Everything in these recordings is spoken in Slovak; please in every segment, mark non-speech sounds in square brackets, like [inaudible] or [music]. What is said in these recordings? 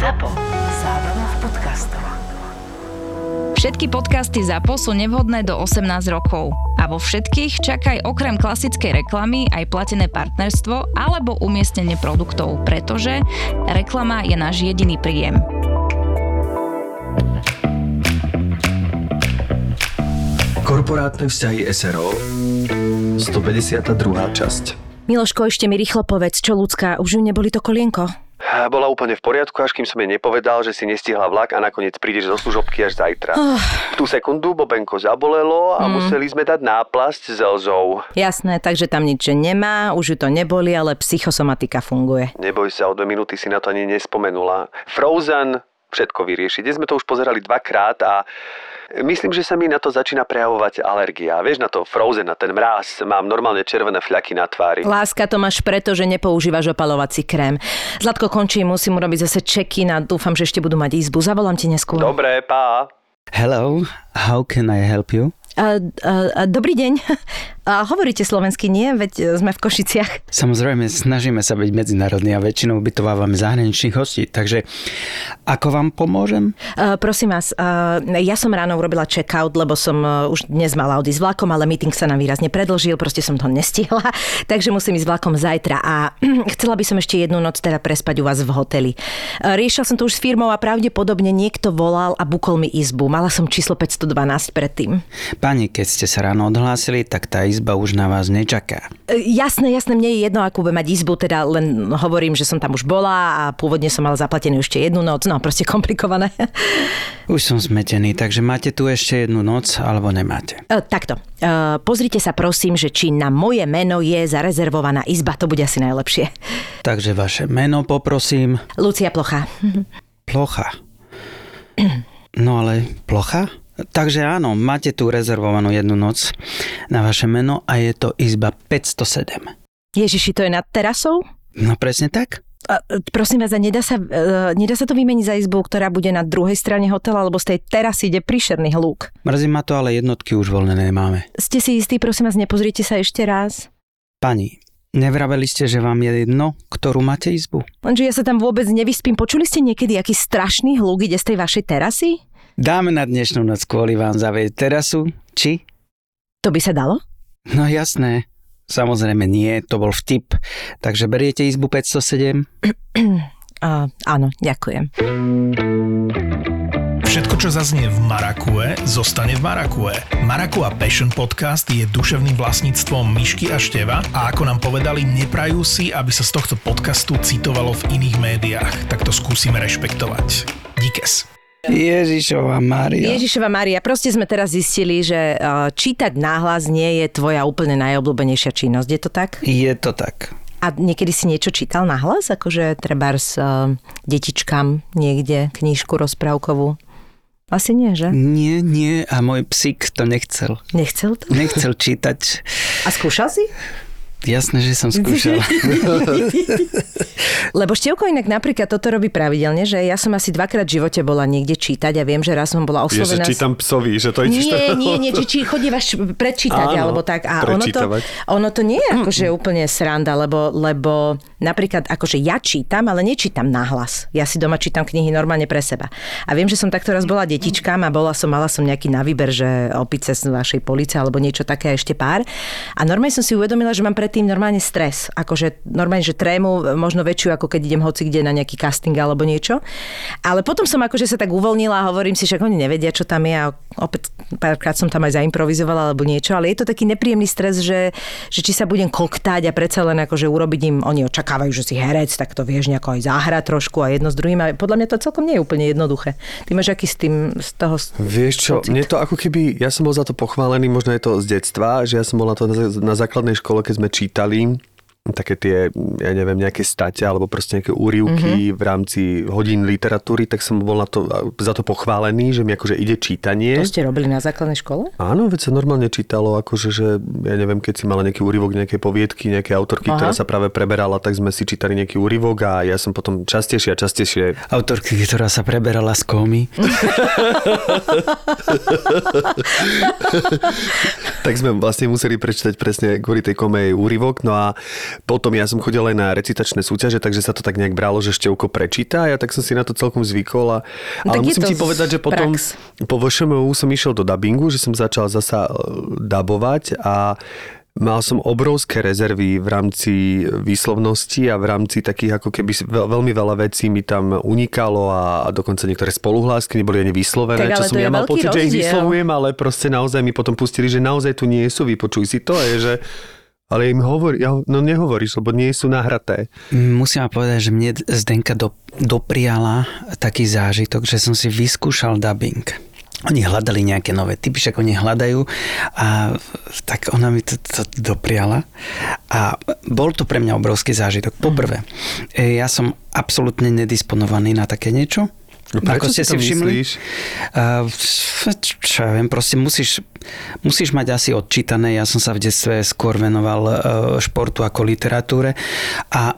ZAPO. Zábrná v podcastov. Všetky podcasty ZAPO sú nevhodné do 18 rokov. A vo všetkých čakaj okrem klasickej reklamy aj platené partnerstvo alebo umiestnenie produktov, pretože reklama je náš jediný príjem. Korporátne vzťahy SRO 152. časť Miloško, ešte mi rýchlo povedz, čo ľudská, už ju neboli to kolienko? Bola úplne v poriadku, až kým som jej nepovedal, že si nestihla vlak a nakoniec prídeš zo služobky až zajtra. V tú sekundu Bobenko zabolelo a museli sme dať náplasť s Elzou. Jasné, takže tam nič nemá, už ju to neboli, ale psychosomatika funguje. Neboj sa, o dve minúty si na to ani nespomenula. Frozen všetko vyrieši. Dnes sme to už pozerali dvakrát a myslím, že sa mi na to začína prejavovať alergia. Vieš na to Frozen, na ten mráz. Mám normálne červené fľaky na tvári. Láska, to máš preto, že nepoužívaš opalovací krém. Zlatko končí, musím urobiť zase check-in a dúfam, že ešte budú mať izbu. Zavolám ti neskôr. Dobre, pá. Hello, how can I help you? A, a, a, dobrý deň. A hovoríte slovensky, nie? Veď sme v Košiciach. Samozrejme, snažíme sa byť medzinárodní a väčšinou ubytovávame zahraničných hostí, takže ako vám pomôžem? Uh, prosím vás, uh, ja som ráno urobila check-out, lebo som uh, už dnes mala odísť vlakom, ale meeting sa nám výrazne predlžil, proste som to nestihla, [laughs] takže musím ísť vlakom zajtra a [clears throat] chcela by som ešte jednu noc teda prespať u vás v hoteli. Uh, riešila som to už s firmou a pravdepodobne niekto volal a bukol mi izbu. Mala som číslo 512 predtým. Pani, keď ste sa ráno odhlásili, tak tá izba už na vás nečaká. E, Jasné, jasné, mne je jedno, akú bude mať izbu, teda len hovorím, že som tam už bola a pôvodne som mala zaplatenú ešte jednu noc, no proste komplikované. Už som zmetený, takže máte tu ešte jednu noc, alebo nemáte? E, takto, e, pozrite sa prosím, že či na moje meno je zarezervovaná izba, to bude asi najlepšie. Takže vaše meno poprosím. Lucia Plocha. Plocha. No ale plocha? Takže áno, máte tu rezervovanú jednu noc na vaše meno a je to izba 507. Ježiši, to je nad terasou? No presne tak. A, e, prosím vás, a nedá sa, uh, nedá sa to vymeniť za izbu, ktorá bude na druhej strane hotela, lebo z tej terasy ide príšerný hluk. Mrzí ma to, ale jednotky už voľné nemáme. Ste si istí, prosím vás, nepozrite sa ešte raz? Pani, nevraveli ste, že vám je jedno, ktorú máte izbu? Lenže ja sa tam vôbec nevyspím. Počuli ste niekedy, aký strašný hluk ide z tej vašej terasy? Dáme na dnešnú noc kvôli vám zavieť terasu, či? To by sa dalo? No jasné. Samozrejme nie, to bol vtip. Takže beriete izbu 507? Uh, [clears throat] áno, ďakujem. Všetko, čo zaznie v Marakue, zostane v Marakue. Marakua Passion Podcast je duševným vlastníctvom Myšky a Števa a ako nám povedali, neprajú si, aby sa z tohto podcastu citovalo v iných médiách. Tak to skúsime rešpektovať. Díkes. Ježišova Mária. Ježišova Maria, proste sme teraz zistili, že uh, čítať náhlas nie je tvoja úplne najobľúbenejšia činnosť. Je to tak? Je to tak. A niekedy si niečo čítal nahlas? Akože treba s uh, detičkám niekde knížku rozprávkovú? Asi nie, že? Nie, nie, a môj psík to nechcel. Nechcel to? Nechcel čítať. A skúšal si? Jasné, že som skúšal. [laughs] Lebo Števko inak napríklad toto robí pravidelne, že ja som asi dvakrát v živote bola niekde čítať a viem, že raz som bola Je, že oslovená... s- čítam psovi, že to ideš Nie, nie, nie, či, či [laughs] chodívaš prečítať, Áno, alebo tak. A ono to, ono to nie je akože úplne sranda, lebo, lebo napríklad akože ja čítam, ale nečítam nahlas. Ja si doma čítam knihy normálne pre seba. A viem, že som takto raz bola detičkám a bola som, mala som nejaký na výber, že opice z vašej police alebo niečo také a ešte pár. A normálne som si uvedomila, že mám predtým normálne stres. Akože normálne, že trému možno väčšiu, ako keď idem hoci kde na nejaký casting alebo niečo. Ale potom som akože sa tak uvoľnila a hovorím si, že oni nevedia, čo tam je a opäť párkrát som tam aj zaimprovizovala alebo niečo, ale je to taký nepríjemný stres, že, že či sa budem koktáť a predsa len akože urobiť im, oni očakávajú, že si herec, tak to vieš nejako aj zahrať trošku a jedno s druhým. A podľa mňa to celkom nie je úplne jednoduché. Ty máš aký s tým, z toho... Vieš čo, pocit? mne to ako keby, ja som bol za to pochválený, možno je to z detstva, že ja som bol na to na, na základnej škole, keď sme čítali také tie, ja neviem, nejaké state alebo proste nejaké úrivky mm-hmm. v rámci hodín literatúry, tak som bol na to, za to pochválený, že mi akože ide čítanie. To ste robili na základnej škole? Áno, veď sa normálne čítalo, akože, že ja neviem, keď si mala nejaký úryvok, nejaké poviedky, nejaké autorky, Aha. ktorá sa práve preberala, tak sme si čítali nejaký úryvok a ja som potom častejšie a častejšie Autorky, ktorá sa preberala z komy. [laughs] [laughs] tak sme vlastne museli prečítať presne kvôli tej komej úryvok. No a potom ja som chodil aj na recitačné súťaže, takže sa to tak nejak bralo, že Števko prečíta a ja tak som si na to celkom zvykol. A, No ale musím ti povedať, že potom prax. po VŠMU som išiel do dubbingu, že som začal zasa e, dabovať a Mal som obrovské rezervy v rámci výslovnosti a v rámci takých ako keby veľmi veľa vecí mi tam unikalo a, dokonca niektoré spoluhlásky neboli ani vyslovené, Tak čo som ja mal pocit, že ich rozdiel. vyslovujem, ale proste naozaj mi potom pustili, že naozaj tu nie sú, vypočuj si to, je, že ale im hovorí, ja, no nehovoríš, lebo nie sú nahraté. Musím vám povedať, že mne Zdenka do, dopriala taký zážitok, že som si vyskúšal dubbing. Oni hľadali nejaké nové typy, však oni hľadajú a tak ona mi to, to dopriala a bol to pre mňa obrovský zážitok. Poprvé, e, ja som absolútne nedisponovaný na také niečo. No prečo si to myslíš? Uh, čo ja viem, proste musíš, musíš mať asi odčítané. Ja som sa v detstve skôr venoval uh, športu ako literatúre a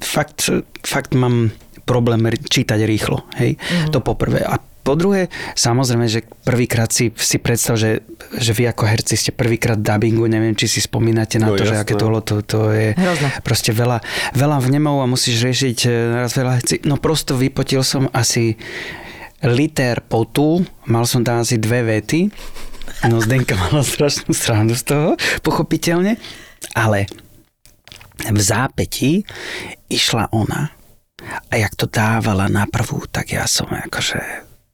fakt, fakt mám problém čítať rýchlo. Hej? Mm. To poprvé. A po druhé, samozrejme, že prvýkrát si, si predstav, že, že vy ako herci ste prvýkrát dubbingu, neviem, či si spomínate na No, to, že jasné. aké to bolo, to, to je Hrozné. proste veľa, veľa vnemov a musíš riešiť e, naraz veľa vecí. No prosto vypotil som asi liter potu, mal som tam asi dve vety, no Zdenka [laughs] mala strašnú srandu z toho, pochopiteľne, ale v zápäti išla ona a jak to dávala na prvú, tak ja som akože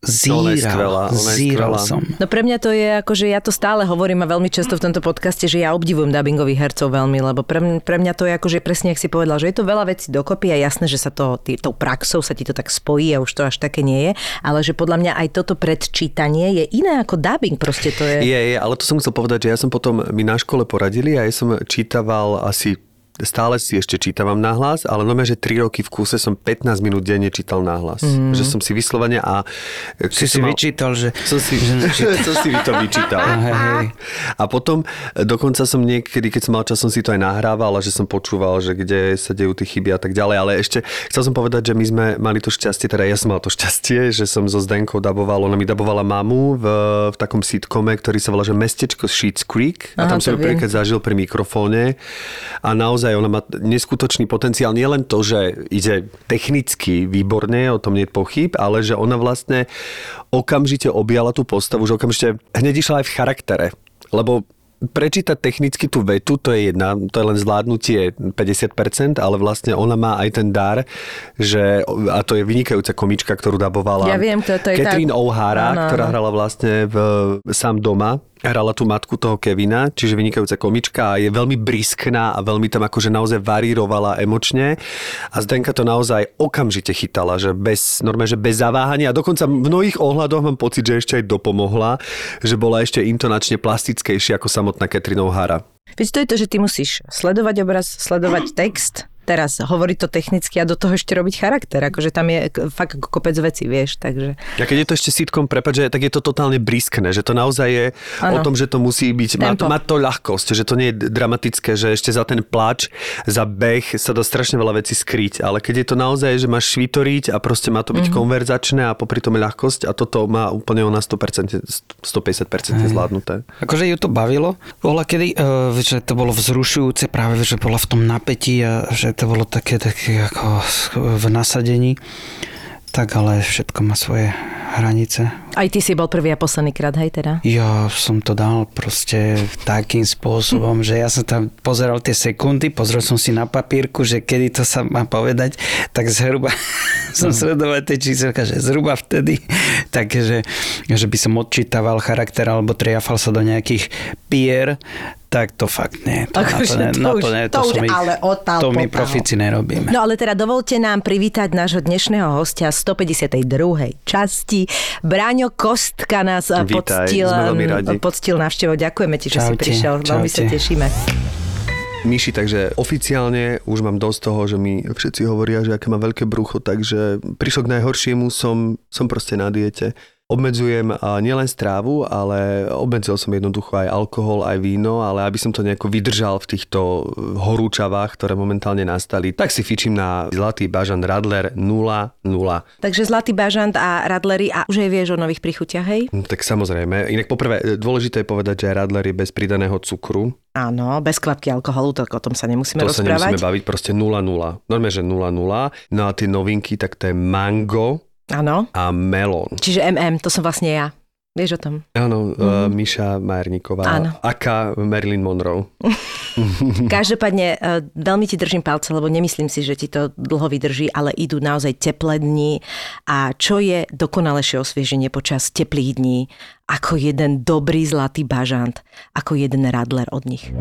Ona je skvelá, zíral, ona je zíral skvelá. som. No pre mňa to je ako, že ja to stále hovorím a veľmi často v tomto podcaste, že ja obdivujem dubbingových hercov veľmi, lebo pre, mňa- pre mňa to je ako, že presne, ak si povedal, že je to veľa vecí dokopy a jasné, že sa to tý, tou praxou sa ti to tak spojí a už to až také nie je, ale že podľa mňa aj toto predčítanie je iné ako dubbing, proste to je... Je, je, ale to som chcel povedať, že ja som potom, mi na škole poradili a ja som čítaval asi stále si ešte čítavam nahlas, ale no že 3 roky v kúse som 15 minút denne čítal nahlas. Mm. Že som si vyslovene a... Si si vyčítal, že... Som si, že [laughs] som si to vyčítal. Hej, hej. A potom e, dokonca som niekedy, keď som mal čas, som si to aj nahrával a že som počúval, že kde sa dejú tie chyby a tak ďalej. Ale ešte chcel som povedať, že my sme mali to šťastie, teda ja som mal to šťastie, že som so Zdenkou daboval, ona mi dabovala mamu v, v takom sitcome, ktorý sa volá, že Mestečko Sheets Creek. A Aha, tam som ju prvýkrát zažil pri mikrofóne. A naozaj ona má neskutočný potenciál. Nie len to, že ide technicky výborne, o tom nie je pochyb, ale že ona vlastne okamžite objala tú postavu, že okamžite hneď išla aj v charaktere. Lebo prečítať technicky tú vetu, to je jedna, to je len zvládnutie 50%, ale vlastne ona má aj ten dar, že, a to je vynikajúca komička, ktorú dabovala Ja viem, to- to je tá- Catherine O'Hara, Áno, ktorá áno. hrala vlastne v Sám doma, hrala tú matku toho Kevina, čiže vynikajúca komička a je veľmi briskná a veľmi tam akože naozaj varírovala emočne a Zdenka to naozaj okamžite chytala, že bez, normálne, že bez zaváhania a dokonca v mnohých ohľadoch mám pocit, že ešte aj dopomohla, že bola ešte intonačne plastickejšia ako samotná Catherine O'Hara. Veď to je to, že ty musíš sledovať obraz, sledovať text, teraz hovoriť to technicky a do toho ešte robiť charakter. Akože tam je fakt ako kopec vecí, vieš, takže... A keď je to ešte sitcom, prepáč, že tak je to totálne briskné, že to naozaj je o Áno. tom, že to musí byť, má to, má to ľahkosť, že to nie je dramatické, že ešte za ten plač, za beh sa dá strašne veľa vecí skryť, ale keď je to naozaj, že máš švitoriť a proste má to byť mm-hmm. konverzačné a popri tom ľahkosť a toto má úplne ona 100%, 150% zvládnuté. Akože ju to bavilo. Bola kedy, uh, že to bolo vzrušujúce práve, že bola v tom napätí a že to bolo také, také ako v nasadení. Tak ale všetko má svoje hranice. Aj ty si bol prvý a posledný krát, hej teda? Ja som to dal proste takým spôsobom, [laughs] že ja som tam pozeral tie sekundy, pozrel som si na papírku, že kedy to sa má povedať, tak zhruba [laughs] som sledoval tie číselka, že zhruba vtedy, [laughs] takže že by som odčítaval charakter alebo triafal sa do nejakých pier, tak to fakt nie. To, Akože na to, ne, to na už- to, ne, to to, už som ich, ale otal to my potal. profici nerobíme. No ale teda dovolte nám privítať nášho dnešného hostia z 152. časti. Bráňo Kostka nás eh, Vítaj, poctil, radi. poctil návštevou. Ďakujeme ti, že si Čaute, prišiel. Veľmi sa čaute. tešíme. Myši, takže oficiálne už mám dosť toho, že mi všetci hovoria, že aké má veľké brucho, takže prišlo k najhoršiemu, som, som proste na diete. Obmedzujem nielen strávu, ale obmedzil som jednoducho aj alkohol, aj víno, ale aby som to nejako vydržal v týchto horúčavách, ktoré momentálne nastali, tak si fičím na Zlatý bažant Radler 0,0. Takže Zlatý bažant a Radlery a už aj vieš o nových príchutiach, hej? Hm, Tak samozrejme. Inak poprvé, dôležité je povedať, že Radler je bez pridaného cukru. Áno, bez kvapky alkoholu, tak o tom sa nemusíme To sa rozprávať. nemusíme baviť, proste 0,0. Normálne, že 0,0. No a tie novinky, tak to je mango Áno. a melón. Čiže MM, to som vlastne ja. Vieš o tom? Áno, mm. Miša Majerníková. Áno. Aká Marilyn Monroe. [laughs] [laughs] Každopádne e, veľmi ti držím palce, lebo nemyslím si, že ti to dlho vydrží, ale idú naozaj teplé dni a čo je dokonalejšie osvieženie počas teplých dní ako jeden dobrý zlatý bažant, ako jeden radler od nich.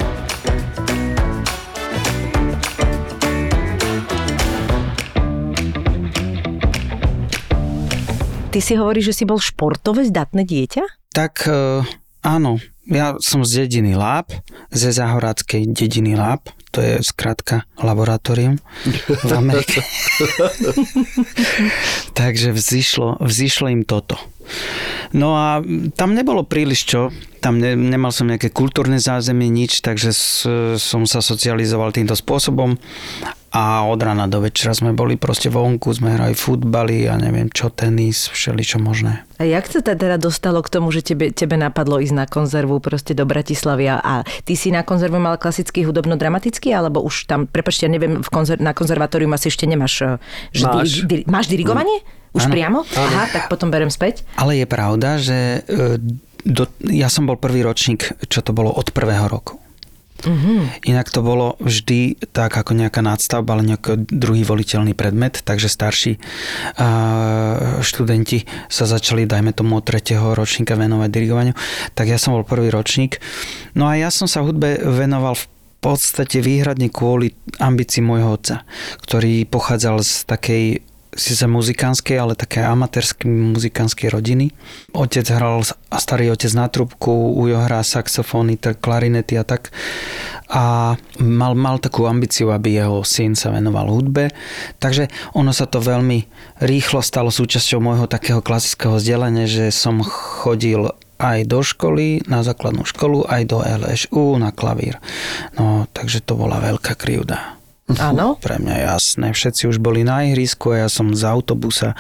Ty si hovoríš, že si bol športové zdatné dieťa? Tak e, áno, ja som z dediny Láb, ze záhoradskej dediny Láb, to je skratka laboratórium v Amerike. [laughs] [laughs] Takže vzýšlo, vzýšlo im toto. No a tam nebolo príliš čo, tam ne, nemal som nejaké kultúrne zázemie, nič, takže s, som sa socializoval týmto spôsobom a od rána do večera sme boli proste vonku, sme hrali futbaly a neviem čo, tenis, všeličo možné. A jak sa to teda dostalo k tomu, že tebe, tebe napadlo ísť na konzervu proste do Bratislavy a, a ty si na konzervu mal klasický hudobno-dramatický, alebo už tam, prepačte, ja neviem, v konzer- na konzervatórium asi ešte nemáš, eh, že Máš. Diri, diri, máš dirigovanie? Už Áno. priamo? Aha, tak potom berem späť. Ale je pravda, že e, do, ja som bol prvý ročník, čo to bolo od prvého roku. Mm-hmm. Inak to bolo vždy tak ako nejaká nadstavba, ale nejaký druhý voliteľný predmet, takže starší uh, študenti sa začali, dajme tomu od tretieho ročníka venovať dirigovaniu, tak ja som bol prvý ročník. No a ja som sa hudbe venoval v podstate výhradne kvôli ambícii môjho otca, ktorý pochádzal z takej síce muzikánskej, ale také amatérskej muzikánskej rodiny. Otec hral, a starý otec na trubku, ujo hrá saxofóny, tak klarinety a tak. A mal, mal takú ambíciu, aby jeho syn sa venoval hudbe. Takže ono sa to veľmi rýchlo stalo súčasťou môjho takého klasického vzdelania, že som chodil aj do školy, na základnú školu, aj do LŠU na klavír. No, takže to bola veľká krivda. Áno. Pre mňa jasné. Všetci už boli na ihrisku a ja som z autobusa,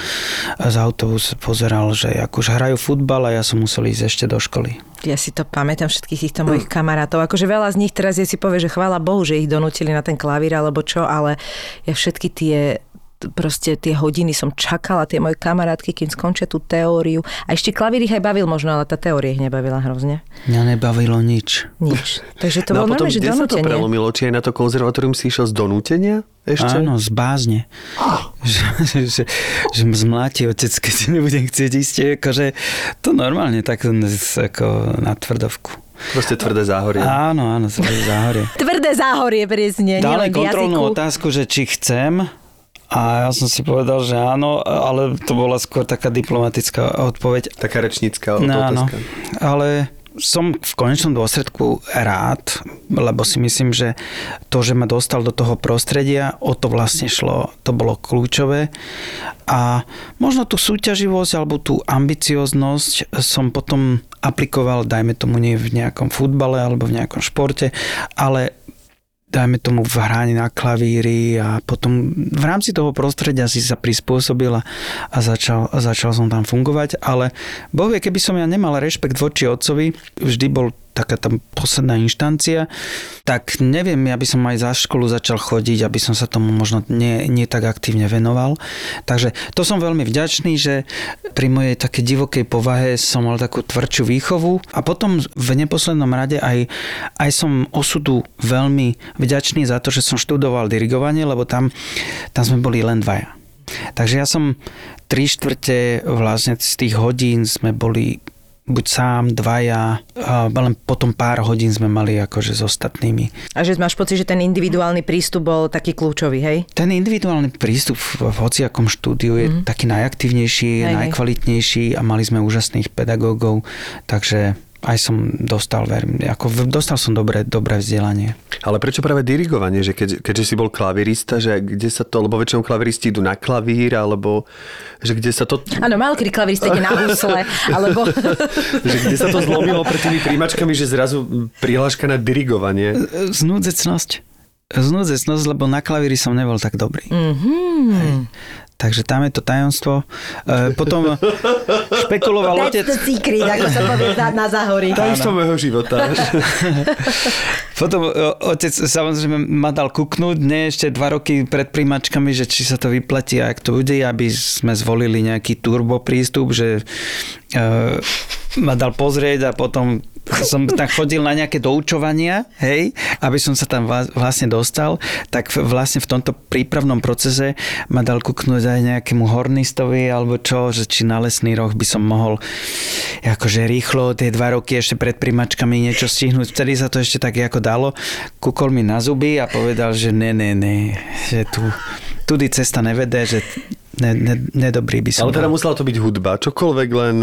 z autobusa pozeral, že už hrajú futbal a ja som musel ísť ešte do školy. Ja si to pamätám všetkých týchto mojich kamarátov. Akože veľa z nich teraz je si povie, že chvála Bohu, že ich donútili na ten klavír alebo čo, ale ja všetky tie proste tie hodiny som čakala, tie moje kamarátky, kým skončia tú teóriu. A ešte klavír ich aj bavil možno, ale tá teória ich nebavila hrozne. Mňa nebavilo nič. Nič. Takže to no a bolo potom, normálne, že kde sa to donútenie. prelomilo? Či aj na to konzervatórium si išiel z donútenia? Ešte? Áno, z bázne. Že, že, že, že ma zmláti otec, keď si nebudem chcieť ísť. Akože to normálne tak ako na tvrdovku. Proste tvrdé záhorie. Áno, áno, tvrdé záhorie. Tvrdé záhorie, presne. Dali kontrolnú jazyku. otázku, že či chcem a ja som si povedal, že áno, ale to bola skôr taká diplomatická odpoveď. Taká rečnícka No, áno, ale som v konečnom dôsledku rád, lebo si myslím, že to, že ma dostal do toho prostredia, o to vlastne šlo, to bolo kľúčové. A možno tú súťaživosť alebo tú ambicioznosť som potom aplikoval, dajme tomu nie v nejakom futbale alebo v nejakom športe, ale dajme tomu v hráni na klavíri a potom v rámci toho prostredia si sa prispôsobil a, začal, začal som tam fungovať, ale boh vie, keby som ja nemal rešpekt voči otcovi, vždy bol taká tam posledná inštancia, tak neviem, ja by som aj za školu začal chodiť, aby som sa tomu možno nie, nie tak aktívne venoval. Takže to som veľmi vďačný, že pri mojej také divokej povahe som mal takú tvrdšiu výchovu a potom v neposlednom rade aj, aj som osudu veľmi vďačný za to, že som študoval dirigovanie, lebo tam, tam sme boli len dvaja. Takže ja som tri štvrte vlastne z tých hodín sme boli buď sám, dvaja, len potom pár hodín sme mali akože s ostatnými. A že máš pocit, že ten individuálny prístup bol taký kľúčový, hej? Ten individuálny prístup v, hociakom štúdiu je mm-hmm. taký najaktívnejší, hej. najkvalitnejší a mali sme úžasných pedagógov, takže aj som dostal, verím, ako dostal som dobré, dobré vzdelanie. Ale prečo práve dirigovanie? Že keď, keďže si bol klavirista, že kde sa to, lebo väčšinou klaviristi idú na klavír, alebo že kde sa to, Áno, mal kedy klavirista ide na husle, [laughs] alebo... že kde sa to zlomilo pred tými príjimačkami, že zrazu prihláška na dirigovanie. Znúdzecnosť. Znúdzecnosť, lebo na klavíri som nebol tak dobrý. Mm-hmm. Takže tam je to tajomstvo. E, potom špekuloval That's otec. the secret, ako sa povie na, na zahorí. Tajomstvo môjho života. [laughs] Potom e, otec samozrejme ma dal kuknúť, nie ešte dva roky pred príjmačkami, že či sa to vyplatí a ak to bude, aby sme zvolili nejaký turbo prístup, že e, [laughs] ma dal pozrieť a potom som tam chodil na nejaké doučovania, hej, aby som sa tam vla- vlastne dostal, tak vlastne v tomto prípravnom procese ma dal kúknúť aj nejakému hornistovi alebo čo, že či na lesný roh by som mohol akože rýchlo tie dva roky ešte pred príjmačkami niečo stihnúť. Vtedy sa to ešte tak ako dalo. Kúkol mi na zuby a povedal, že ne, ne, ne, že tu, tudy cesta nevede, že ne, ne, nedobrý by som Ale teda musela to byť hudba, čokoľvek len...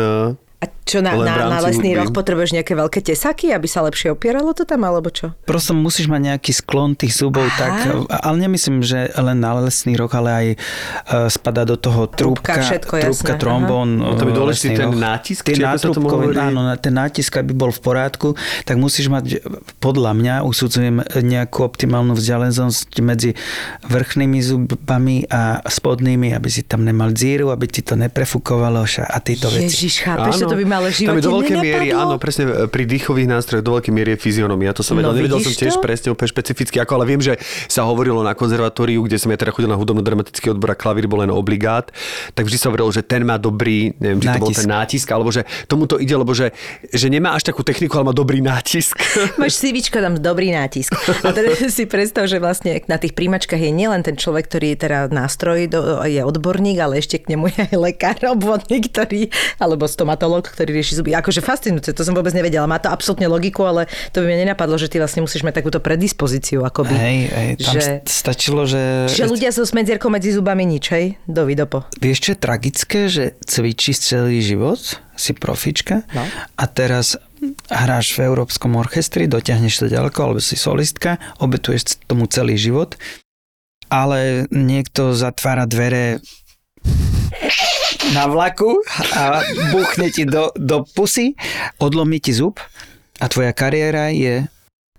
čo, na, na, na lesný hudby. roh potrebuješ nejaké veľké tesaky, aby sa lepšie opieralo to tam, alebo čo? Prosto musíš mať nejaký sklon tých zubov, Aha. tak, ale nemyslím, že len na lesný roh, ale aj uh, spada do toho Trúbka, trúbka, všetko, trúbka jasné, trombón. No to by uh, dôležitý ten roh. nátisk, nátrúbkové, hovorí? áno, na- ten nátisk, aby bol v poriadku, tak musíš mať, podľa mňa, usudzujem nejakú optimálnu vzdialenosť medzi vrchnými zubami a spodnými, aby si tam nemal dzíru, aby ti to neprefukovalo ša- a tieto veci. Ježiš, chápeš, že to by ma ale v tam je živote do veľkej miery, áno, presne e, pri dýchových nástrojoch do veľkej miery je fyzionomia. To som No, vedel. Nevedel som tiež to? presne úplne špecificky, ako, ale viem, že sa hovorilo na konzervatóriu, kde som ja teda chodil na hudobno-dramatický odbor a klavír bol len obligát, tak vždy sa hovorilo, že ten má dobrý, neviem, či to bol ten nátisk, alebo že tomu to ide, lebo že, že nemá až takú techniku, ale má dobrý nátisk. [laughs] Máš CVčko, tam dobrý nátisk. A teraz [laughs] si predstav, že vlastne na tých príjmačkách je nielen ten človek, ktorý je teda nástroj, do, je odborník, ale ešte k nemu je aj lekár, [laughs] obvodník, ktorý, alebo stomatolog, ktorý rieši zuby. Akože fascinujúce, to som vôbec nevedela. Má to absolútne logiku, ale to by mi nenapadlo, že ty vlastne musíš mať takúto predispozíciu, akoby. Hej, hej, tam že, stačilo, že... že ľudia so smedzierkou medzi zubami nič, hej? Dovidopo. Vieš, čo je tragické, že cvičíš celý život, si profička No. a teraz hráš v Európskom orchestri, dotiahneš to ďaleko, alebo si solistka, obetuješ tomu celý život, ale niekto zatvára dvere na vlaku a buchne ti do, do pusy, odlomí ti zub a tvoja kariéra je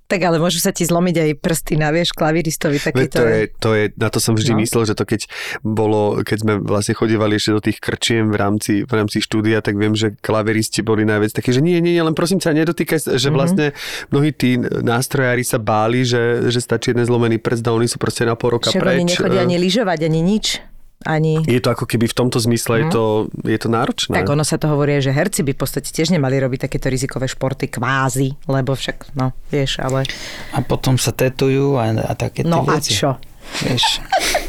Tak ale môžu sa ti zlomiť aj prsty na, vieš, klaviristovi takýto. to, je, to je, na to som vždy No. myslel, že to keď bolo, keď sme vlastne chodívali ešte do tých krčiem v rámci, v rámci štúdia, tak viem, že klaveristi boli najviac takí, že nie, nie, nie, len prosím ťa, nedotýkaj, sa, Mhm. že vlastne mnohí tí nástrojári sa báli, že, že stačí jeden zlomený prst a oni sú proste na pol roka Však preč. oni nechodia ani lyžovať, ani nič. Ani... Je to ako keby v tomto zmysle je, to, je to náročné. Mhm. Tak ono sa to hovorí, že herci by v podstate tiež nemali robiť takéto rizikové športy kvázi, lebo však, no, vieš, ale... a potom sa tetujú a, a také tie No a veci. čo? Vieš. [laughs]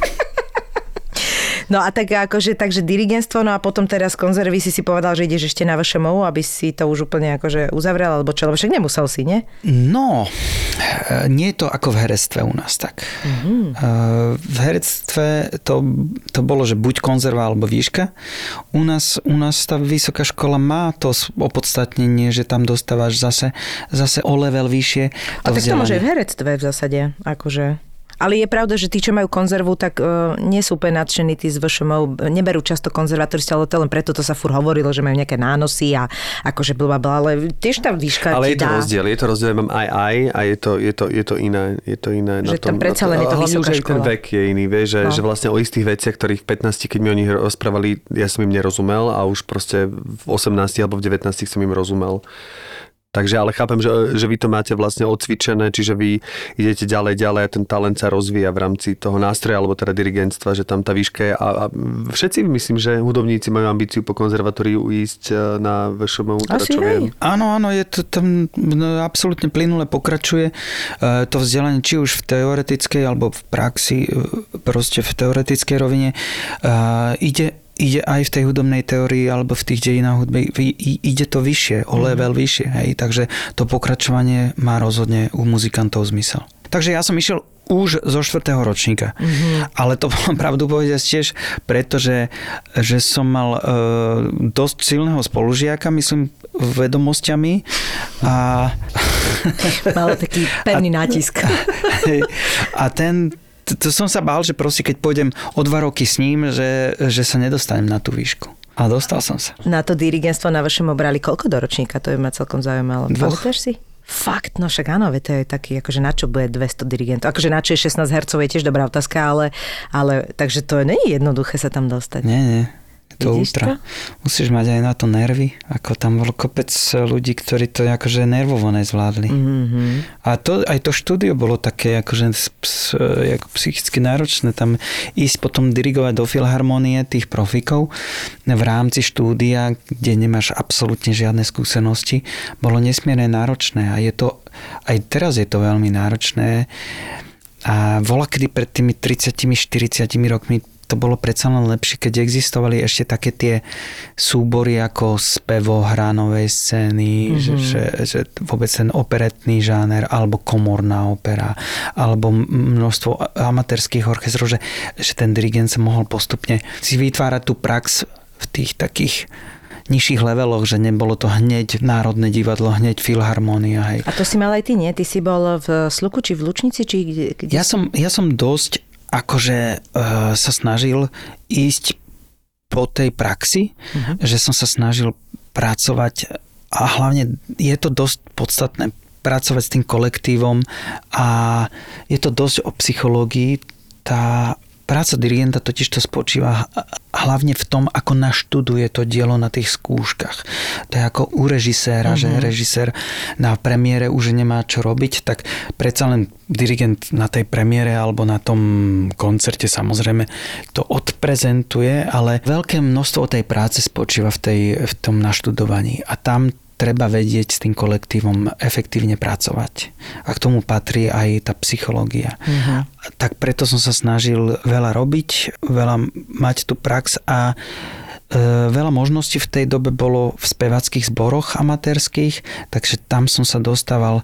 No a tak akože, takže dirigentstvo, no a potom teraz konzervy si si povedal, že ideš ešte na VŠMU, aby si to už úplne akože uzavrel, alebo čo, lebo však nemusel si, nie? No, nie je to ako v herectve u nás tak. Mm-hmm. V herectve to, to bolo, že buď konzerva alebo výška. U nás, u nás tá vysoká škola má to opodstatnenie, že tam dostávaš zase, zase o level vyššie. A tak to môže aj v herectve v zásade, akože... Ale je pravda, že tí, čo majú konzervu, tak uh, nie sú úplne nadšení tí z VŠMU, neberú často konzervatoristi, ale to len preto to sa fur hovorilo, že majú nejaké nánosy a akože bla bla, ale tiež tá výška Ale je to dá. rozdiel, je to rozdiel, mám aj aj a je to, je to, je to iné, je to iné. Že tam predsa len je to vysoká aj ten škola. vek je iný, vieš, že, No. že vlastne o istých veciach, ktorých v 15, keď mi o nich rozprávali, ja som im nerozumel a už proste v 18 alebo v 19 som im rozumel. Takže ale chápem, že, že vy to máte vlastne odcvičené, čiže vy idete ďalej, ďalej a ten talent sa rozvíja v rámci toho nástroja, alebo teda dirigentstva, že tam tá výška je. A, a všetci myslím, že hudobníci majú ambíciu po konzervatóriu ísť e, na VŠMU, teda Asi čo hej. viem. Áno, áno, je to tam no, absolútne plynule pokračuje. E, to vzdelanie, či už v teoretickej alebo v praxi, e, proste v teoretickej rovine, e, ide ide aj v tej hudobnej teórii alebo v tých dejinách hudby, ide to vyššie, o level vyššie, hej, takže to pokračovanie má rozhodne u muzikantov zmysel. Takže ja som išiel už zo štvrtého ročníka. Mm-hmm. Ale to [laughs] bolo pravdu povedať tiež, pretože že som mal e, dosť silného spolužiaka, myslím, vedomosťami a... Malo taký pevný [laughs] nátisk. [laughs] A ten, to, som sa bál, že proste keď pôjdem o dva roky s ním, že, že sa nedostanem na tú výšku. A dostal som sa. Na to dirigentstvo na vašom obrali koľko do ročníka? To by ma celkom zaujímalo. Dvoch. Pamätáš si? Fakt, no však áno, to je taký, akože na čo bude 200 dirigentov? Akože na čo je 16 hercov, je tiež dobrá otázka, ale, ale takže to nie je jednoduché sa tam dostať. Nie, nie. To Vidíš ultra. to? Musíš mať aj na to nervy. Ako tam bol kopec ľudí, ktorí to akože nervovo nezvládli. Mm-hmm. A to, aj to štúdio bolo také akože ako psychicky náročné. Tam ísť potom dirigovať do filharmonie tých profikov v rámci štúdia, kde nemáš absolútne žiadne skúsenosti, bolo nesmierne náročné. A je to, aj teraz je to veľmi náročné. A vola kedy pred tými 30-40 rokmi to bolo predsa len lepšie, keď existovali ešte také tie súbory ako spevo hranovej scény, mm-hmm. že, že, že vôbec ten operetný žáner, alebo komorná opera, alebo množstvo amatérských orchestrov, že, že ten dirigent sa mohol postupne si vytvárať tú prax v tých takých nižších leveloch, že nebolo to hneď Národné divadlo, hneď Filharmónia. Hej. A to si mal aj ty, nie? Ty si bol v Sluku, či v Lučnici, či kde? kde Ja som, ja som dosť akože uh, sa snažil ísť po tej praxi, uh-huh. že som sa snažil pracovať a hlavne je to dosť podstatné pracovať s tým kolektívom a je to dosť o psychológii. Tá práca dirigenta totiž to spočíva hlavne v tom, ako naštuduje to dielo na tých skúškach. To je ako u režiséra, mm-hmm. že režisér na premiére už nemá čo robiť, tak predsa len dirigent na tej premiére alebo na tom koncerte samozrejme to odprezentuje, ale veľké množstvo tej práce spočíva v, tej, v tom naštudovaní a tam treba vedieť s tým kolektívom efektívne pracovať. A k tomu patrí aj tá psychológia. Uh-huh. Tak preto som sa snažil veľa robiť, veľa mať tú prax a e, veľa možností v tej dobe bolo v spevackých zboroch amatérských, takže tam som sa dostával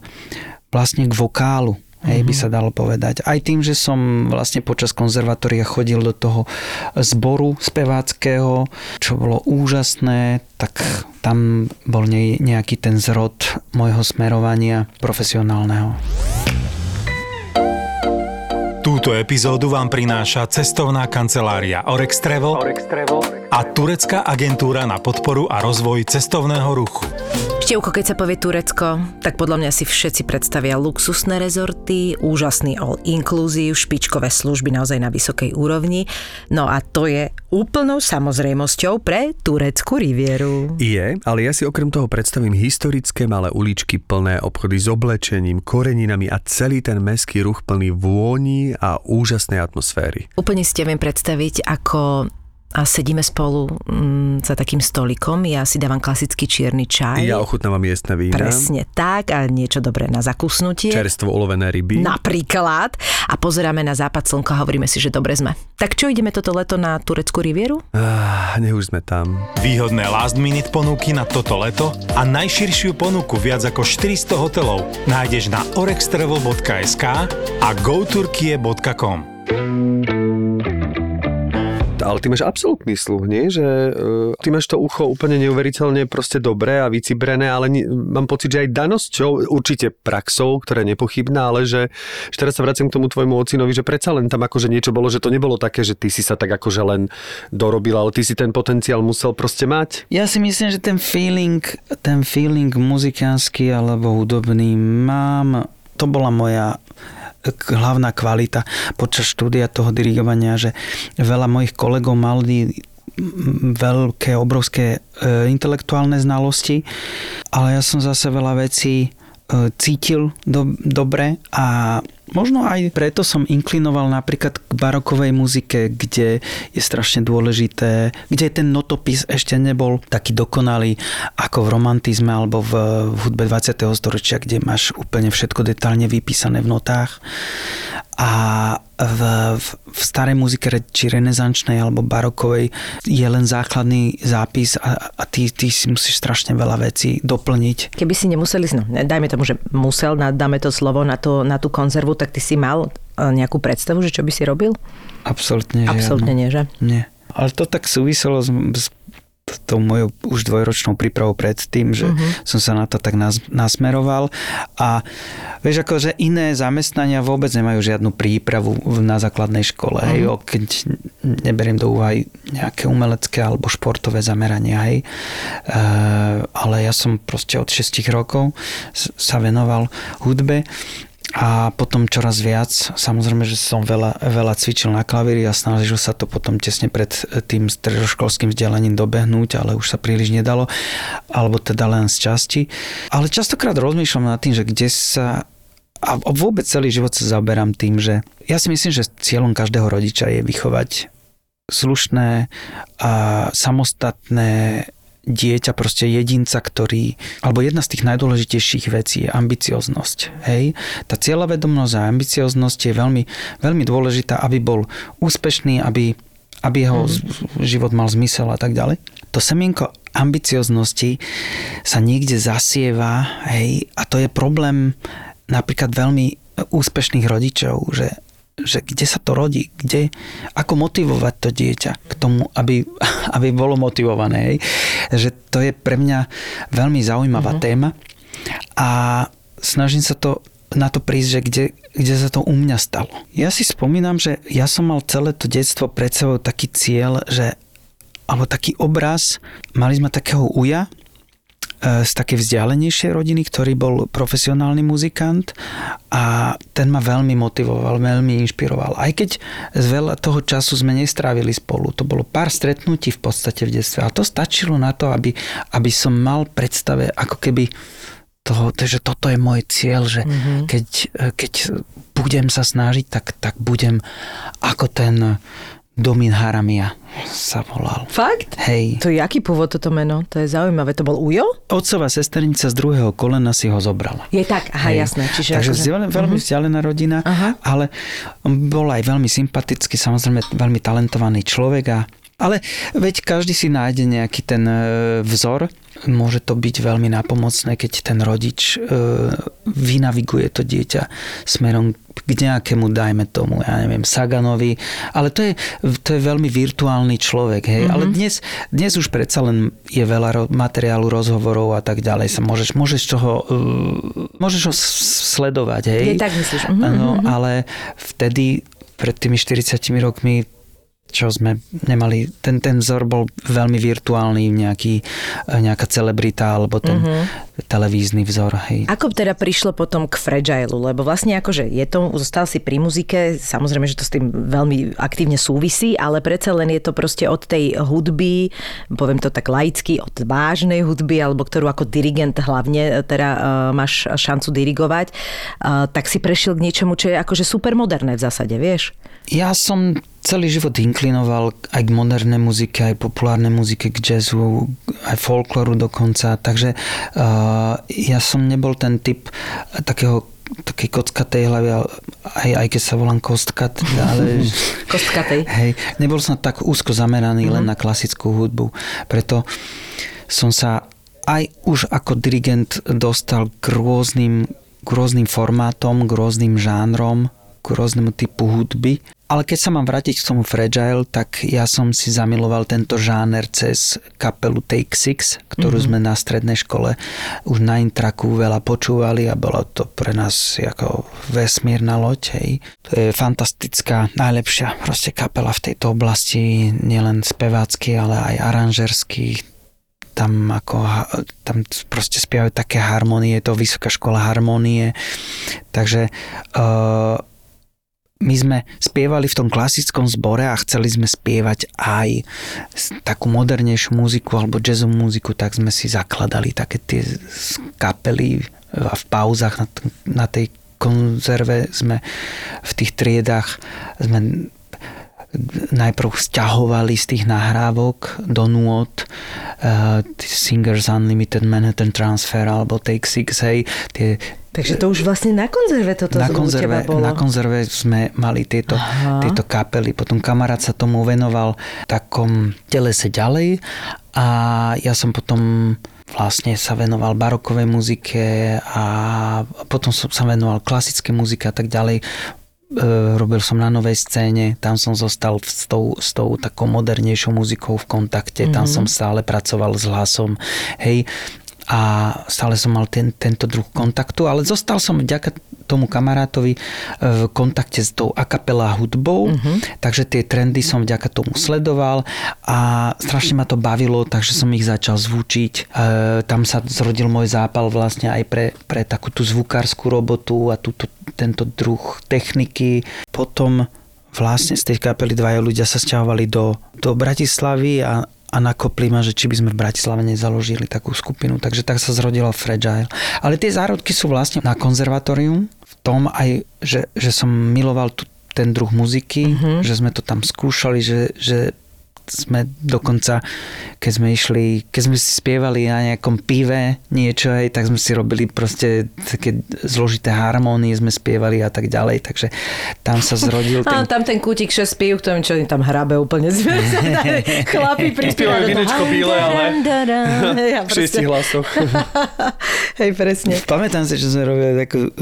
vlastne k vokálu. Hej, by sa dalo povedať. Aj tým, že som vlastne počas konzervatória chodil do toho zboru speváckého, čo bolo úžasné, tak tam bol nejaký ten zrod môjho smerovania profesionálneho. Túto epizódu vám prináša cestovná kancelária Orex Travel, Orex Travel a turecká agentúra na podporu a rozvoj cestovného ruchu. Števko, keď sa povie Turecko, tak podľa mňa si všetci predstavia luxusné rezorty, úžasný all inclusive, špičkové služby naozaj na vysokej úrovni. No a to je úplnou samozrejmosťou pre tureckú rivieru. Je, ale ja si okrem toho predstavím historické malé uličky plné obchody s oblečením, koreninami a celý ten meský ruch plný vôni a úžasnej atmosféry. Úplne si ťa viem predstaviť, ako a sedíme spolu mm, za takým stolikom. Ja si dávam klasický čierny čaj. Ja ochutnávam miestne vína. Presne tak a niečo dobré na zakusnutie. Čerstvo ulovené ryby. Napríklad. A pozeráme na západ slnka a hovoríme si, že dobre sme. Tak čo, ideme toto leto na tureckú rivieru? Ah, nech už sme tam. Výhodné last minute ponuky na toto leto a najširšiu ponuku viac ako 400 hotelov nájdeš na orextravel.sk a goturkie.com. Ale ty máš absolútny sluch, nie? Že uh, ty máš to ucho úplne neuveriteľne proste dobré a vycibrené, ale ni- mám pocit, že aj danosťou, určite praxou, ktorá je nepochybná, ale že, že teraz sa vraciam k tomu tvojmu ocinovi, že predsa len tam akože niečo bolo, že to nebolo také, že ty si sa tak akože len dorobil, ale ty si ten potenciál musel proste mať. Ja si myslím, že ten feeling, ten feeling muzikánsky alebo hudobný mám, to bola moja hlavná kvalita počas štúdia toho dirigovania, že veľa mojich kolegov mali veľké, obrovské e, intelektuálne znalosti, ale ja som zase veľa vecí e, cítil do, dobre a možno aj preto som inklinoval napríklad k barokovej muzike, kde je strašne dôležité, kde ten notopis ešte nebol taký dokonalý ako v romantizme alebo v, hudbe 20. storočia, kde máš úplne všetko detálne vypísané v notách. a v, v, v starej muzike, či renesančnej alebo barokovej, je len základný zápis a, a ty, ty si musíš strašne veľa vecí doplniť. Keby si nemuseli, no dajme tomu, že musel, dáme to slovo na, to, na tú konzervu, tak ty si mal e, nejakú predstavu, že čo by si robil? Absolutne, Absolutne nie, že? Nie. Ale to tak súviselo s, s tou mojou už dvojročnou prípravou predtým, že uh-huh. som sa na to tak nas, nasmeroval a vieš, ako, že iné zamestnania vôbec nemajú žiadnu prípravu na základnej škole, uh-huh. hej, o, keď neberiem do úvahy nejaké umelecké alebo športové zamerania, hej, e, ale ja som proste od 6 rokov sa venoval hudbe a potom čoraz viac, samozrejme, že som veľa, veľa cvičil na klavíri a snažil sa to potom tesne pred tým stredoškolským vzdelaním dobehnúť, ale už sa príliš nedalo, alebo teda len z časti. Ale častokrát rozmýšľam nad tým, že kde sa a vôbec celý život sa zaoberám tým, že ja si myslím, že cieľom každého rodiča je vychovať slušné a samostatné dieťa, proste jedinca, ktorý, alebo jedna z tých najdôležitejších vecí je ambicioznosť. Hej? Tá cieľavedomnosť a ambicioznosť je veľmi, veľmi dôležitá, aby bol úspešný, aby, aby jeho mm. život mal zmysel a tak ďalej. To semienko ambicioznosti sa niekde zasieva hej? a to je problém napríklad veľmi úspešných rodičov, že že kde sa to rodí, kde, ako motivovať to dieťa k tomu, aby, [laughs] aby bolo motivované. Hej. Že to je pre mňa veľmi zaujímavá mm-hmm. téma a snažím sa to na to prísť, že kde, kde sa to u mňa stalo. Ja si spomínam, že ja som mal celé to detstvo pred sebou taký cieľ, že alebo taký obraz, mali sme takého uja, z takej vzdialenejšej rodiny, ktorý bol profesionálny muzikant a ten ma veľmi motivoval, veľmi inšpiroval. Aj keď z veľa toho času sme nestrávili spolu, to bolo pár stretnutí v podstate v detstve a to stačilo na to, aby, aby som mal predstave ako keby toho, že toto je môj cieľ, že mm-hmm. keď, keď budem sa snažiť, tak, tak budem ako ten Domin Haramia sa volal. Fakt? Hej. To je aký pôvod toto meno? To je zaujímavé. To bol Ujo? Otcová sesternica z druhého kolena si ho zobrala. Je tak, aha, Hej. jasné. Čiže Takže akože... vzdialen, veľmi uh-huh. vzdialená rodina, aha. ale bol aj veľmi sympatický, samozrejme veľmi talentovaný človek a ale veď každý si nájde nejaký ten e, vzor. Môže to byť veľmi napomocné, keď ten rodič e, vynaviguje to dieťa smerom k nejakému, dajme tomu, ja neviem, Saganovi, ale to je, to je veľmi virtuálny človek, hej, mm-hmm. ale dnes, dnes už predsa len je veľa ro- materiálu, rozhovorov a tak ďalej, sa môžeš, môžeš toho, uh, môžeš ho sledovať, hej. Je tak myslíš. Mm-hmm. No, ale vtedy, pred tými 40 rokmi, čo sme nemali, ten, ten vzor bol veľmi virtuálny, nejaký, nejaká celebrita alebo ten mm-hmm. Televízny vzor. Hej. Ako teda prišlo potom k Fragile? Lebo vlastne akože je to, zostal si pri muzike, samozrejme, že to s tým veľmi aktívne súvisí, ale predsa len je to proste od tej hudby, poviem to tak laicky, od vážnej hudby, alebo ktorú ako dirigent hlavne teda uh, máš šancu dirigovať, uh, tak si prešiel k niečomu, čo je akože super moderné v zásade, vieš? Ja som celý život inklinoval aj k modernej muzike, aj populárnej muzike, k jazzu, aj folkloru dokonca, takže uh, ja som nebol ten typ takého takej kockatej hlavy, aj, aj keď sa volám kostkat, ale... [laughs] Kostkatej. Hej, nebol som tak úzko zameraný mm-hmm. len na klasickú hudbu, preto som sa aj už ako dirigent dostal k rôznym, k rôznym formátom, k rôznym žánrom, k rôznemu typu hudby ale keď sa mám vrátiť k tomu Fragile, tak ja som si zamiloval tento žáner cez kapelu Take Six, ktorú mm-hmm. sme na strednej škole už na intraku veľa počúvali a bolo to pre nás ako vesmírna loď. Hej. To je fantastická, najlepšia proste kapela v tejto oblasti, nielen spevácky, ale aj aranžersky, tam ako, tam proste spievajú také harmonie, je to vysoká škola harmonie, takže uh, my sme spievali v tom klasickom zbore a chceli sme spievať aj takú modernejšiu muziku alebo jazzovú muziku, tak sme si zakladali také tie kapely a v pauzach na, na tej konzerve sme v tých triedách sme najprv stiahovali z tých nahrávok do nôd uh, Singers Unlimited Manhattan Transfer alebo Take Six, hej, tie Takže to už vlastne na konzerve toto na konzerve, bolo. na konzerve sme mali tieto, tieto kapely. Potom kamarát sa tomu venoval v takom telese ďalej a ja som potom vlastne sa venoval barokovej muzike a potom som sa venoval klasické muzike a tak ďalej. E, robil som na novej scéne, tam som zostal s tou, s tou takou modernejšou muzikou v kontakte, tam som stále pracoval s hlasom, hej, a stále som mal ten, tento druh kontaktu, ale zostal som vďaka tomu kamarátovi e, v kontakte s tou akapela hudbou, uh-huh. takže tie trendy som vďaka tomu sledoval a strašne ma to bavilo, takže som ich začal zvučiť. E, tam sa zrodil môj zápal vlastne aj pre, pre takú tú zvukárskú robotu a túto, tento druh techniky. Potom vlastne z tej kapely dvaja ľudia sa stiahovali do, do Bratislavy a a nakopli ma, že či by sme v Bratislave nezaložili takú skupinu. Takže tak sa zrodila Fragile. Ale tie zárodky sú vlastne na konzervatórium, v tom aj, že, že som miloval tu, ten druh muziky, mm-hmm. že sme to tam skúšali, že, že sme dokonca, keď sme išli, keď sme si spievali na nejakom pive niečo, aj, tak sme si robili proste také zložité harmónie, sme spievali a tak ďalej, takže tam sa zrodil [laughs] ten... A tam ten kútik 6 pív, ktorým čo tam hrabe úplne zve. [laughs] [laughs] Chlapi Spievajú vinečko bíle, ale v šiestich hlasoch. Hej, presne. Pamätám si, že sme robili takú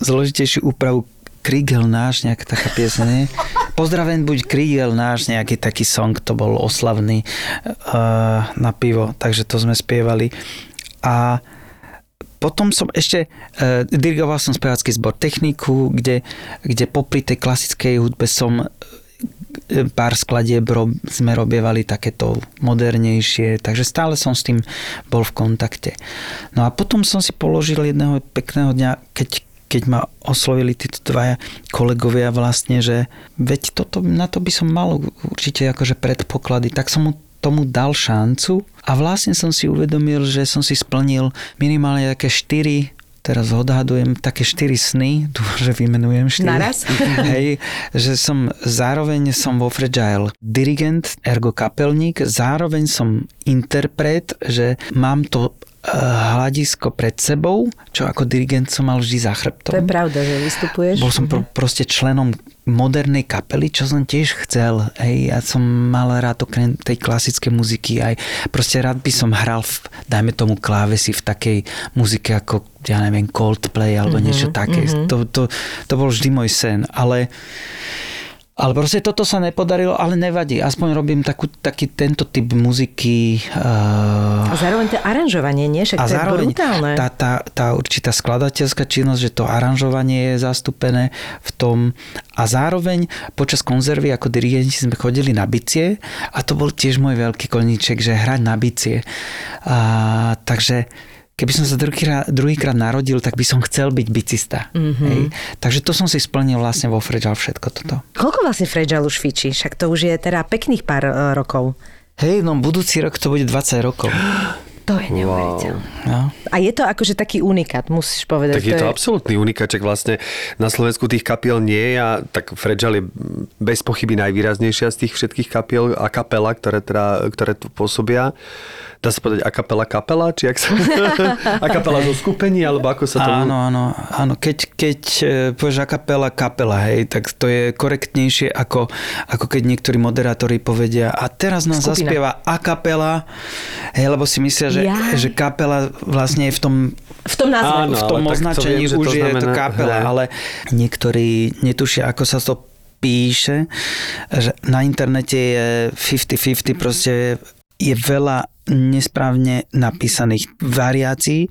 zložitejšiu úpravu Kriegel náš, nejaká taká piesne. Pozdraven buď Kriegel náš, nejaký taký song, to bol oslavný uh, na pivo, takže to sme spievali. A potom som ešte, uh, dirigoval som spevácky zbor techniku, kde, kde popri tej klasickej hudbe som pár skladieb sme robievali takéto modernejšie, takže stále som s tým bol v kontakte. No a potom som si položil jedného pekného dňa, keď, keď ma oslovili títo dvaja kolegovia vlastne, že veď toto, na to by som mal určite akože predpoklady, tak som mu tomu dal šancu a vlastne som si uvedomil, že som si splnil minimálne také štyri teraz odhadujem také štyri sny, [laughs] dúfam, že vymenujem štyri. Naraz? [laughs] Hej, že som zároveň som vo Fragile dirigent, ergo kapelník, zároveň som interpret, že mám to hľadisko pred sebou, čo ako dirigent som mal vždy za chrbtom. To je pravda, že vystupuješ. Bol som pro, proste členom modernej kapely, čo som tiež chcel. Hej, ja som mal rád okrem tej klasickej muziky aj proste rád by som hral v, dajme tomu klávesi v takej muzike ako ja neviem, Coldplay alebo mm-hmm, niečo také. Mm-hmm. To, to, to bol vždy môj sen, ale ale proste toto sa nepodarilo, ale nevadí. Aspoň robím takú, taký tento typ muziky. Uh... A zároveň to aranžovanie, nie? Však a to zároveň je brutálne. Tá, tá, tá určitá skladateľská činnosť, že to aranžovanie je zastúpené v tom. A zároveň počas konzervy ako dirigenti sme chodili na bicie a to bol tiež môj veľký koníček, že hrať na bicie. A, takže keby som sa druhýkrát, druhýkrát narodil, tak by som chcel byť bicista. Mm-hmm. Hej. Takže to som si splnil vlastne vo Fragile všetko toto. Koľko vlastne Fragile už fičí? Však to už je teda pekných pár uh, rokov. Hej, no budúci rok to bude 20 rokov. [gasps] To je neuveriteľné. Wow. No. A je to akože taký unikát, musíš povedať. Tak je to, je... absolútny unikát, čak vlastne na Slovensku tých kapiel nie je a tak Fragile je bez pochyby najvýraznejšia z tých všetkých kapiel a kapela, ktoré, teda, ktoré tu pôsobia dá sa povedať akapela kapela, či ak sa... [laughs] akapela zo skupení, alebo ako sa to... Áno, áno, áno. Keď, keď e, povieš akapela kapela, hej, tak to je korektnejšie ako, ako keď niektorí moderátori povedia a teraz nám Skupina. zaspieva akapela, hej, lebo si myslia, že, ja. že kapela vlastne je v tom v tom názve. Áno, v tom označení viem, už to znamená, je to kapela, hej. ale niektorí netušia, ako sa to píše, že na internete je 50-50, proste je veľa nesprávne napísaných variácií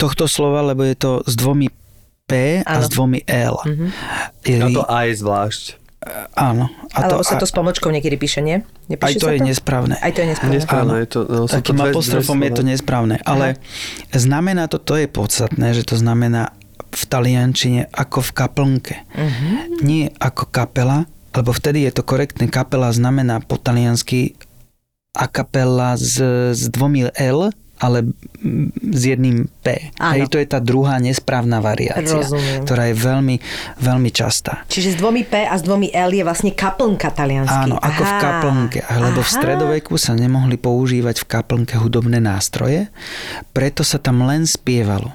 tohto slova, lebo je to s dvomi P a ano. s dvomi L. Mm-hmm. A to aj zvlášť. Áno. A to, sa to s pomočkou niekedy píše, nie? Nepíše aj to, to je nesprávne. Aj to je nesprávne. je to, no, Takým to apostrofom je to nesprávne. Ale znamená to, to je podstatné, že to znamená v taliančine ako v kaplnke. Uh-huh. Nie ako kapela, lebo vtedy je to korektné. Kapela znamená po taliansky a kapela s, s dvomi L ale s jedným P. Áno. Hej, to je tá druhá nesprávna variácia, Rozumiem. ktorá je veľmi, veľmi častá. Čiže s dvomi P a s dvomi L je vlastne kaplnka taliansky. Áno, ako v Aha. kaplnke. Lebo v Aha. stredoveku sa nemohli používať v kaplnke hudobné nástroje, preto sa tam len spievalo.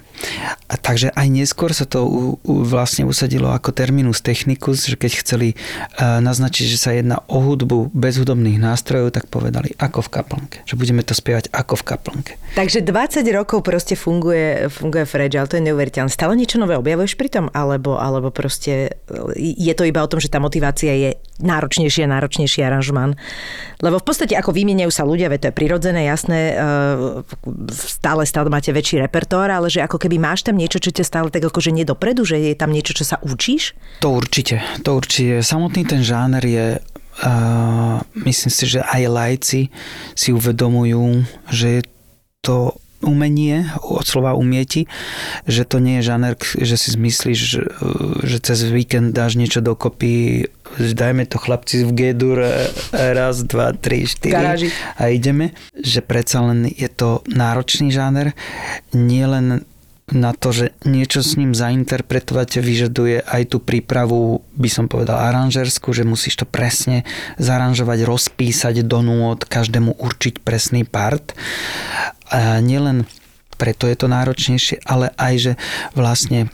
A takže aj neskôr sa to u, u, vlastne usadilo ako terminus technicus, že keď chceli uh, naznačiť, že sa jedná o hudbu bez hudobných nástrojov, tak povedali ako v kaplnke. Že budeme to spievať ako v kaplnke. Takže 20 rokov proste funguje, funguje Fragile, to je neuveriteľné. Stále niečo nové objavuješ pri tom? Alebo, alebo proste e, je to iba o tom, že tá motivácia je náročnejší a náročnejší aranžman? Lebo v podstate ako vymieňajú sa ľudia, veď to je prirodzené, jasné, e, stále stále máte väčší repertoár, ale že ako keby máš tam niečo, čo ťa stále tak akože nedopredu, že je tam niečo, čo sa učíš? To určite, to určite. Samotný ten žáner je Uh, myslím si, že aj lajci si uvedomujú, že je to umenie, od slova umieti, že to nie je žáner, že si zmyslíš, že, cez víkend dáš niečo dokopy, dajme to chlapci v G-dur, raz, dva, tri, štyri Garáži. a ideme, že predsa len je to náročný žáner, nie len na to, že niečo s ním zainterpretovať vyžaduje aj tú prípravu, by som povedal, aranžerskú, že musíš to presne zaranžovať, rozpísať do nôd, každému určiť presný part. A nielen preto je to náročnejšie, ale aj, že vlastne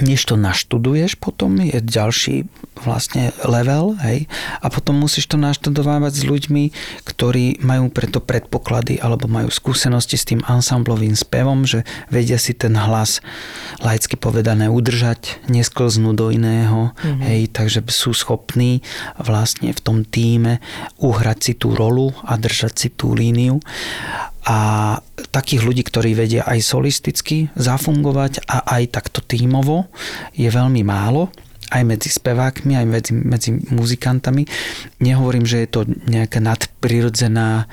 než to naštuduješ potom, je ďalší vlastne level, hej, a potom musíš to naštudovávať s ľuďmi, ktorí majú preto predpoklady alebo majú skúsenosti s tým ansamblovým spevom, že vedia si ten hlas laicky povedané udržať, nesklznú do iného, mm-hmm. hej, takže sú schopní vlastne v tom týme uhrať si tú rolu a držať si tú líniu a takých ľudí, ktorí vedia aj solisticky zafungovať a aj takto tímovo je veľmi málo aj medzi spevákmi, aj medzi, medzi muzikantami. Nehovorím, že je to nejaká nadprirodzená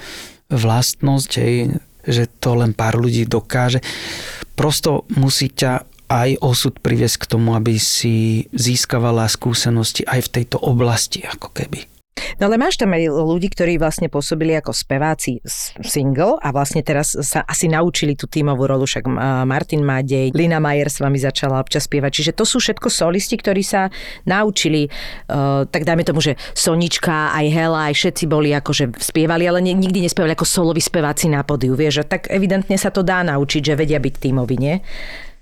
vlastnosť, hej, že to len pár ľudí dokáže. Prosto musí ťa aj osud priviesť k tomu, aby si získavala skúsenosti aj v tejto oblasti, ako keby. No ale máš tam aj ľudí, ktorí vlastne pôsobili ako speváci single a vlastne teraz sa asi naučili tú tímovú rolu, však Martin Mádej, Lina Majer s vami začala občas spievať, čiže to sú všetko solisti, ktorí sa naučili, uh, tak dajme tomu, že Sonička, aj Hela, aj všetci boli akože spievali, ale nikdy nespievali ako soloví speváci na podiu, vieš, a tak evidentne sa to dá naučiť, že vedia byť tímoví, nie?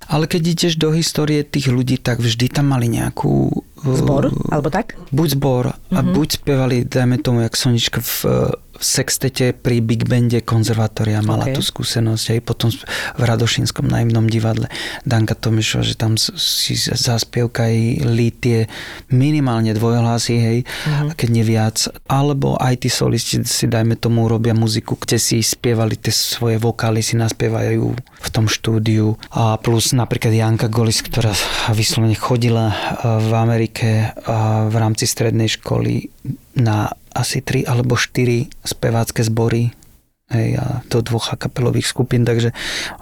Ale keď ideš do histórie tých ľudí, tak vždy tam mali nejakú... Zbor, alebo tak? Buď zbor a buď spievali, dajme tomu, jak Sonička v, v sextete pri Big Bande konzervatória mala Ok. tú skúsenosť. Aj potom v Radošínskom naivnom divadle Danka Tomišova, že tam si zaspievka aj lítie minimálne dvojhlasy, hej, a keď nie viac. Alebo aj tí solisti si, dajme tomu, robia muziku, kde si spievali tie svoje vokály, si naspievajú v tom štúdiu. A plus napríklad Janka Golis, ktorá vyslovene chodila eh, v Amerike eh, v rámci strednej školy na asi tri alebo štyri spevácké zbory hej, a do dvoch kapelových skupín, takže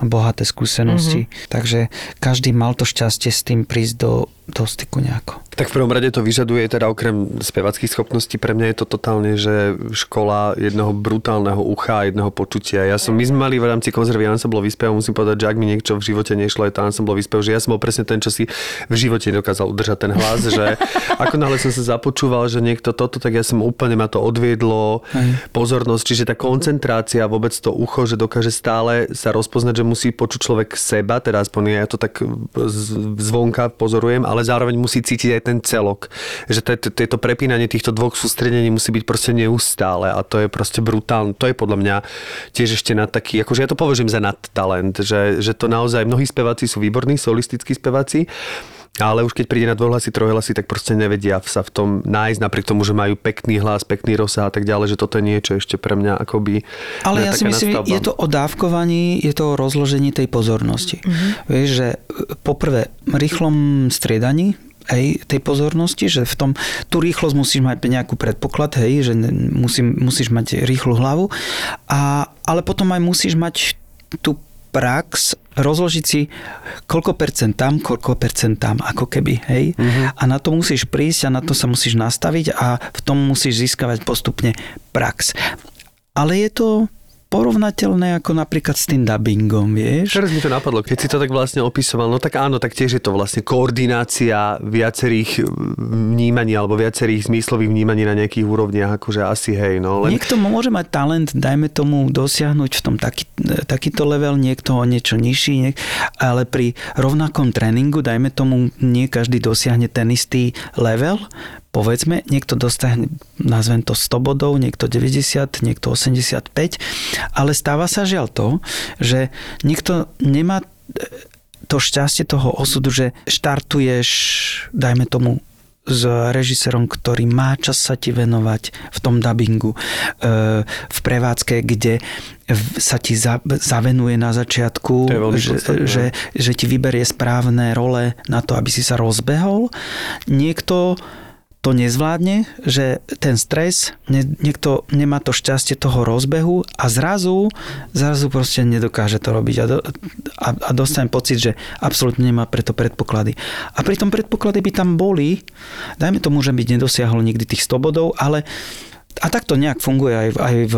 bohaté skúsenosti. Mm-hmm. Takže každý mal to šťastie s tým prísť do, do styku nejako. Tak v prvom rade to vyžaduje teda okrem spevackých schopností, pre mňa je to totálne, že škola jedného brutálneho ucha a jedného počutia. Ja som, my sme mali v rámci konzervy ansamblový spev, musím povedať, že ak mi niečo v živote nešlo, je to ansamblový spev, že ja som bol presne ten, čo si v živote nedokázal udržať ten hlas, že [laughs] ako náhle som sa započúval, že niekto toto, tak ja som úplne ma to odviedlo, pozornosť, čiže tá koncentrácia, vôbec to ucho, že dokáže stále sa rozpoznať, že musí počuť človek seba, teda aspoň ja to tak zvonka pozorujem, ale zároveň musí cítiť aj ten celok. Že to, to, to prepínanie týchto dvoch sústredení musí byť proste neustále a to je proste brutálne. To je podľa mňa tiež ešte na taký, akože ja to považujem za nadtalent, že, že to naozaj, mnohí speváci sú výborní, solistickí speváci, ale už keď príde na dvojhlasy, trojhlasy, tak proste nevedia sa v tom nájsť, napriek tomu, že majú pekný hlas, pekný rozsah a tak ďalej, že toto je niečo ešte pre mňa akoby Ale ne, ja si myslím, nadstavba. je to o dávkovaní, je to o rozložení tej pozornosti. Mm-hmm. Vieš, že e, poprvé rýchlom striedaní hej, tej pozornosti, že v tom, tú rýchlosť musíš mať nejakú predpoklad, hej, že musí, musíš mať rýchlu hlavu, a, ale potom aj musíš mať tú prax, rozložiť si koľko percent tam, koľko percent tam, ako keby, hej. A na to musíš prísť a na to sa musíš nastaviť a v tom musíš získavať postupne prax. Ale je to porovnateľné ako napríklad s tým dubbingom, vieš? Teraz mi to napadlo, keď si to tak vlastne opisoval, no tak áno, tak tiež je to vlastne koordinácia viacerých vnímaní alebo viacerých zmyslových vnímaní na nejakých úrovniach, akože asi hej, no len... Niekto môže mať talent, dajme tomu, dosiahnuť v tom taký, takýto level, niekto o niečo nižší, niek- ale pri rovnakom tréningu, dajme tomu, nie každý dosiahne ten istý level, povedzme, niekto dostane, nazvem to 100 bodov, niekto 90, niekto 85, ale stáva sa žiaľ to, že niekto nemá e, to šťastie toho osudu, že štartuješ, dajme tomu, s režisérom, ktorý má čas sa ti venovať v tom dubbingu, e, v prevádzke, kde sa ti za- zavenuje na začiatku, že, podstatné. že, že ti vyberie správne role na to, aby si sa rozbehol. Niekto to nezvládne, že ten stres, nie, niekto nemá to šťastie toho rozbehu a zrazu, zrazu proste nedokáže to robiť a, do, a, a dostane pocit, že absolútne nemá preto predpoklady. A pri tom predpoklady by tam boli, dajme tomu, že by nedosiahol nikdy tých 100 bodov, ale a tak to nejak funguje aj, v- aj v,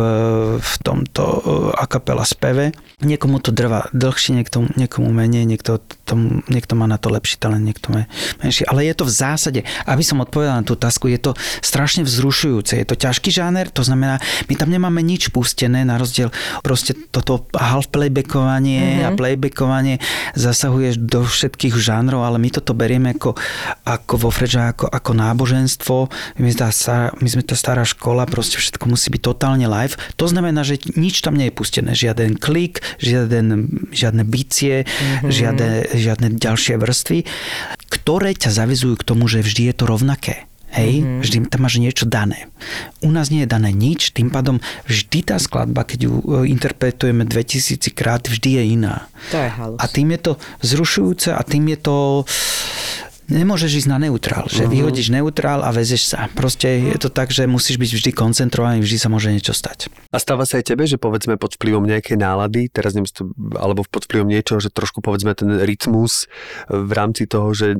v tomto uh, a kapela speve. Niekomu to trvá dlhšie, niekto, niekomu menej, niekto, tom, niekto má na to lepší talent, niekto má menší. Ale je to v zásade, aby som odpovedal na tú otázku, je to strašne vzrušujúce. Je to ťažký žáner, to znamená, my tam nemáme nič pustené, na rozdiel proste toto half playbackovanie mm-hmm. a playbackovanie zasahuješ do všetkých žánrov, ale my toto berieme ako, ako vo Fredža, ako, ako náboženstvo. My tá, my sme tá stará škola, proste všetko musí byť totálne live. To znamená, že nič tam nie je pustené. Žiaden klik, žiaden, žiadne bicie, mm-hmm. žiadne, žiadne ďalšie vrstvy, ktoré ťa zavizujú k tomu, že vždy je to rovnaké. Hej, mm-hmm. vždy tam máš niečo dané. U nás nie je dané nič, tým pádom vždy tá skladba, keď ju e, interpretujeme 2000 krát, vždy je iná. To je halus. A tým je to zrušujúce a tým je to nemôžeš ísť na neutrál, že uh-huh. vyhodíš neutrál a vezeš sa. Proste je to tak, že musíš byť vždy koncentrovaný, vždy sa môže niečo stať. A stáva sa aj tebe, že povedzme pod vplyvom nejakej nálady, teraz neviem, alebo pod vplyvom niečoho, že trošku povedzme ten rytmus v rámci toho, že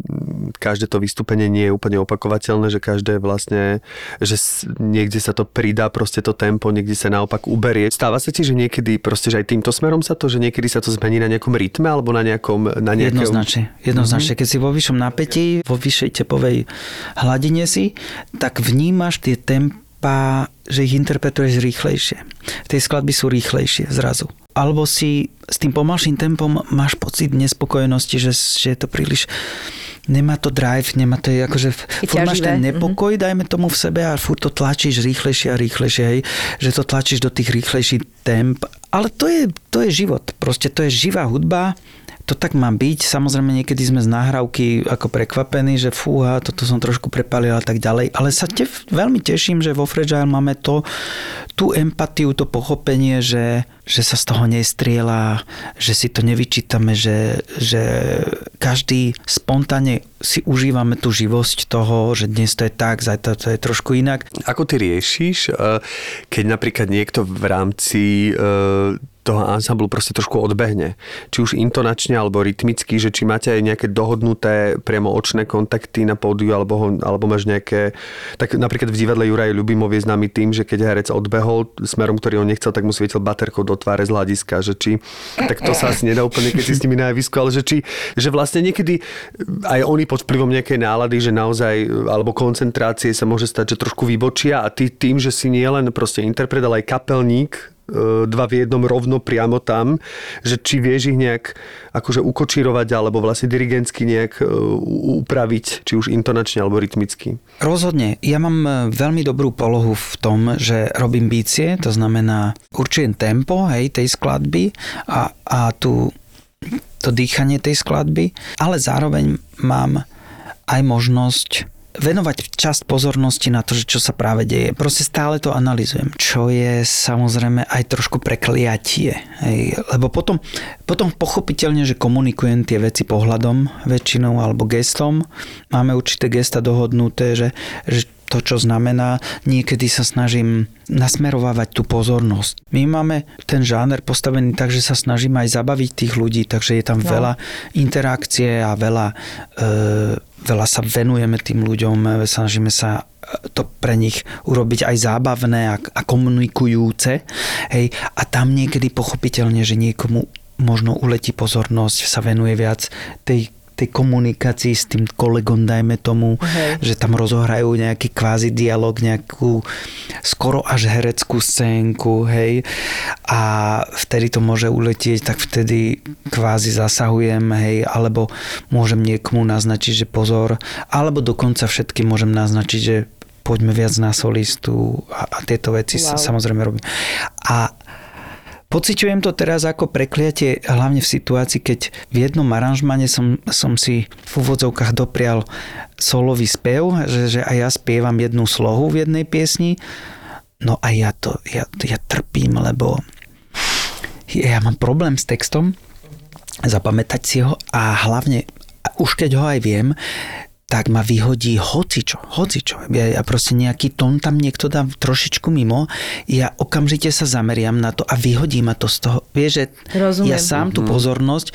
každé to vystúpenie nie je úplne opakovateľné, že každé vlastne, že niekde sa to pridá proste to tempo, niekde sa naopak uberie. Stáva sa ti, že niekedy proste, že aj týmto smerom sa to, že niekedy sa to zmení na nejakom rytme alebo na nejakom... Na nejakom... Jednoznačne. Jednoznačne. Keď si vo vyššom napätí, vo vyššej tepovej hladine si, tak vnímaš tie tempa, že ich interpretuješ rýchlejšie. Tie skladby sú rýchlejšie zrazu. Alebo si s tým pomalším tempom máš pocit nespokojnosti, že, že je to príliš nemá to drive, nemá to akože furt máš ten nepokoj, dajme tomu v sebe a furt to tlačíš rýchlejšie a rýchlejšie, hej, že to tlačíš do tých rýchlejších temp. Ale to je, to je život, proste to je živá hudba, to tak má byť. Samozrejme, niekedy sme z nahrávky ako prekvapení, že fúha, toto som trošku prepalil a tak ďalej. Ale sa te, veľmi teším, že vo Fragile máme to, tú empatiu, to pochopenie, že, že sa z toho nestriela, že si to nevyčítame, že, že každý spontánne si užívame tú živosť toho, že dnes to je tak, zajtra to je trošku inak. Ako ty riešiš, eh, keď napríklad niekto v rámci eh, toho ansamblu proste trošku odbehne. Či už intonačne alebo rytmicky, že či máte aj nejaké dohodnuté priamo očné kontakty na pódiu alebo, ho, alebo máš nejaké... Tak napríklad v divadle Juraj Ľubimov je známy tým, že keď herec odbehol smerom, ktorý on nechcel, tak mu svietil baterkou do tváre z hľadiska, že či... Tak to sa asi nedá úplne, keď si s nimi na ale že či... Že vlastne niekedy aj oni pod vplyvom nejakej nálady, že naozaj, alebo koncentrácie sa môže stať, že trošku vybočia a ty tým, že si nie len proste interpret, ale aj kapelník, dva v jednom rovno priamo tam, že či vieš ich nejak akože ukočírovať alebo vlastne dirigentsky nejak e, upraviť, či už intonačne alebo rytmicky. Rozhodne. Ja mám e, veľmi dobrú polohu v tom, že robím bície, to znamená určujem tempo hej, tej skladby a, a tú, to dýchanie tej skladby, ale zároveň mám aj možnosť venovať časť pozornosti na to, že čo sa práve deje. Proste stále to analizujem, čo je samozrejme aj trošku prekliatie. Hej. Lebo potom, potom pochopiteľne, že komunikujem tie veci pohľadom väčšinou alebo gestom. Máme určité gesta dohodnuté, že, že to, čo znamená, niekedy sa snažím nasmerovávať tú pozornosť. My máme ten žáner postavený tak, že sa snažíme aj zabaviť tých ľudí, takže je tam no. veľa interakcie a veľa e, veľa sa venujeme tým ľuďom, snažíme sa to pre nich urobiť aj zábavné a, a komunikujúce. Hej. A tam niekedy pochopiteľne, že niekomu možno uletí pozornosť, sa venuje viac tej tej komunikácii s tým kolegom, dajme tomu, Hej. že tam rozohrajú nejaký kvázi dialog, nejakú skoro až hereckú scénku, hej, a vtedy to môže uletieť, tak vtedy kvázi zasahujem, hej, alebo môžem niekomu naznačiť, že pozor, alebo dokonca všetky môžem naznačiť, že poďme viac na solistu a, a tieto veci wow. sa samozrejme robím. A Pociťujem to teraz ako prekliatie, hlavne v situácii, keď v jednom aranžmane som, som si v úvodzovkách doprial solový spev, že, že aj ja spievam jednu slohu v jednej piesni. No a ja to, ja, ja trpím, lebo ja mám problém s textom, zapamätať si ho a hlavne, už keď ho aj viem, tak ma vyhodí hocičo, hocičo. Ja, ja proste nejaký tón tam niekto dá trošičku mimo, ja okamžite sa zameriam na to a vyhodí ma to z toho. Vieš, že Rozumiem. ja sám tú mhm. pozornosť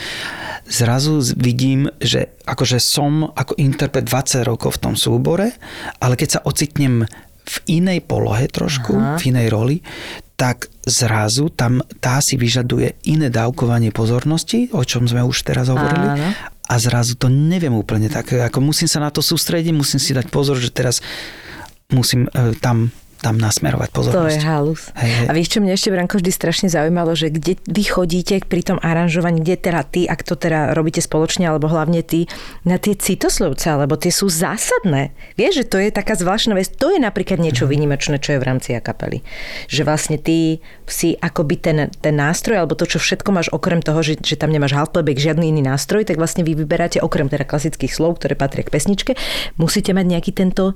zrazu vidím, že akože som ako interpret 20 rokov v tom súbore, ale keď sa ocitnem v inej polohe trošku, Aha. v inej roli, tak zrazu tam tá si vyžaduje iné dávkovanie pozornosti, o čom sme už teraz hovorili. Áno a zrazu to neviem úplne tak. Ako musím sa na to sústrediť, musím si dať pozor, že teraz musím e, tam tam nasmerovať pozornosť. To je halus. Hej, hej. A vieš, čo mňa ešte, Branko, vždy strašne zaujímalo, že kde vy chodíte pri tom aranžovaní, kde teda ty, ak to teda robíte spoločne, alebo hlavne ty, na tie citoslovce, lebo tie sú zásadné. Vieš, že to je taká zvláštna vec. To je napríklad niečo mhm. výnimočné, čo je v rámci akapely. Že vlastne ty si akoby ten, ten nástroj, alebo to, čo všetko máš okrem toho, že, že tam nemáš halplebek, žiadny iný nástroj, tak vlastne vy vyberáte okrem teda klasických slov, ktoré patria k pesničke, musíte mať nejaký tento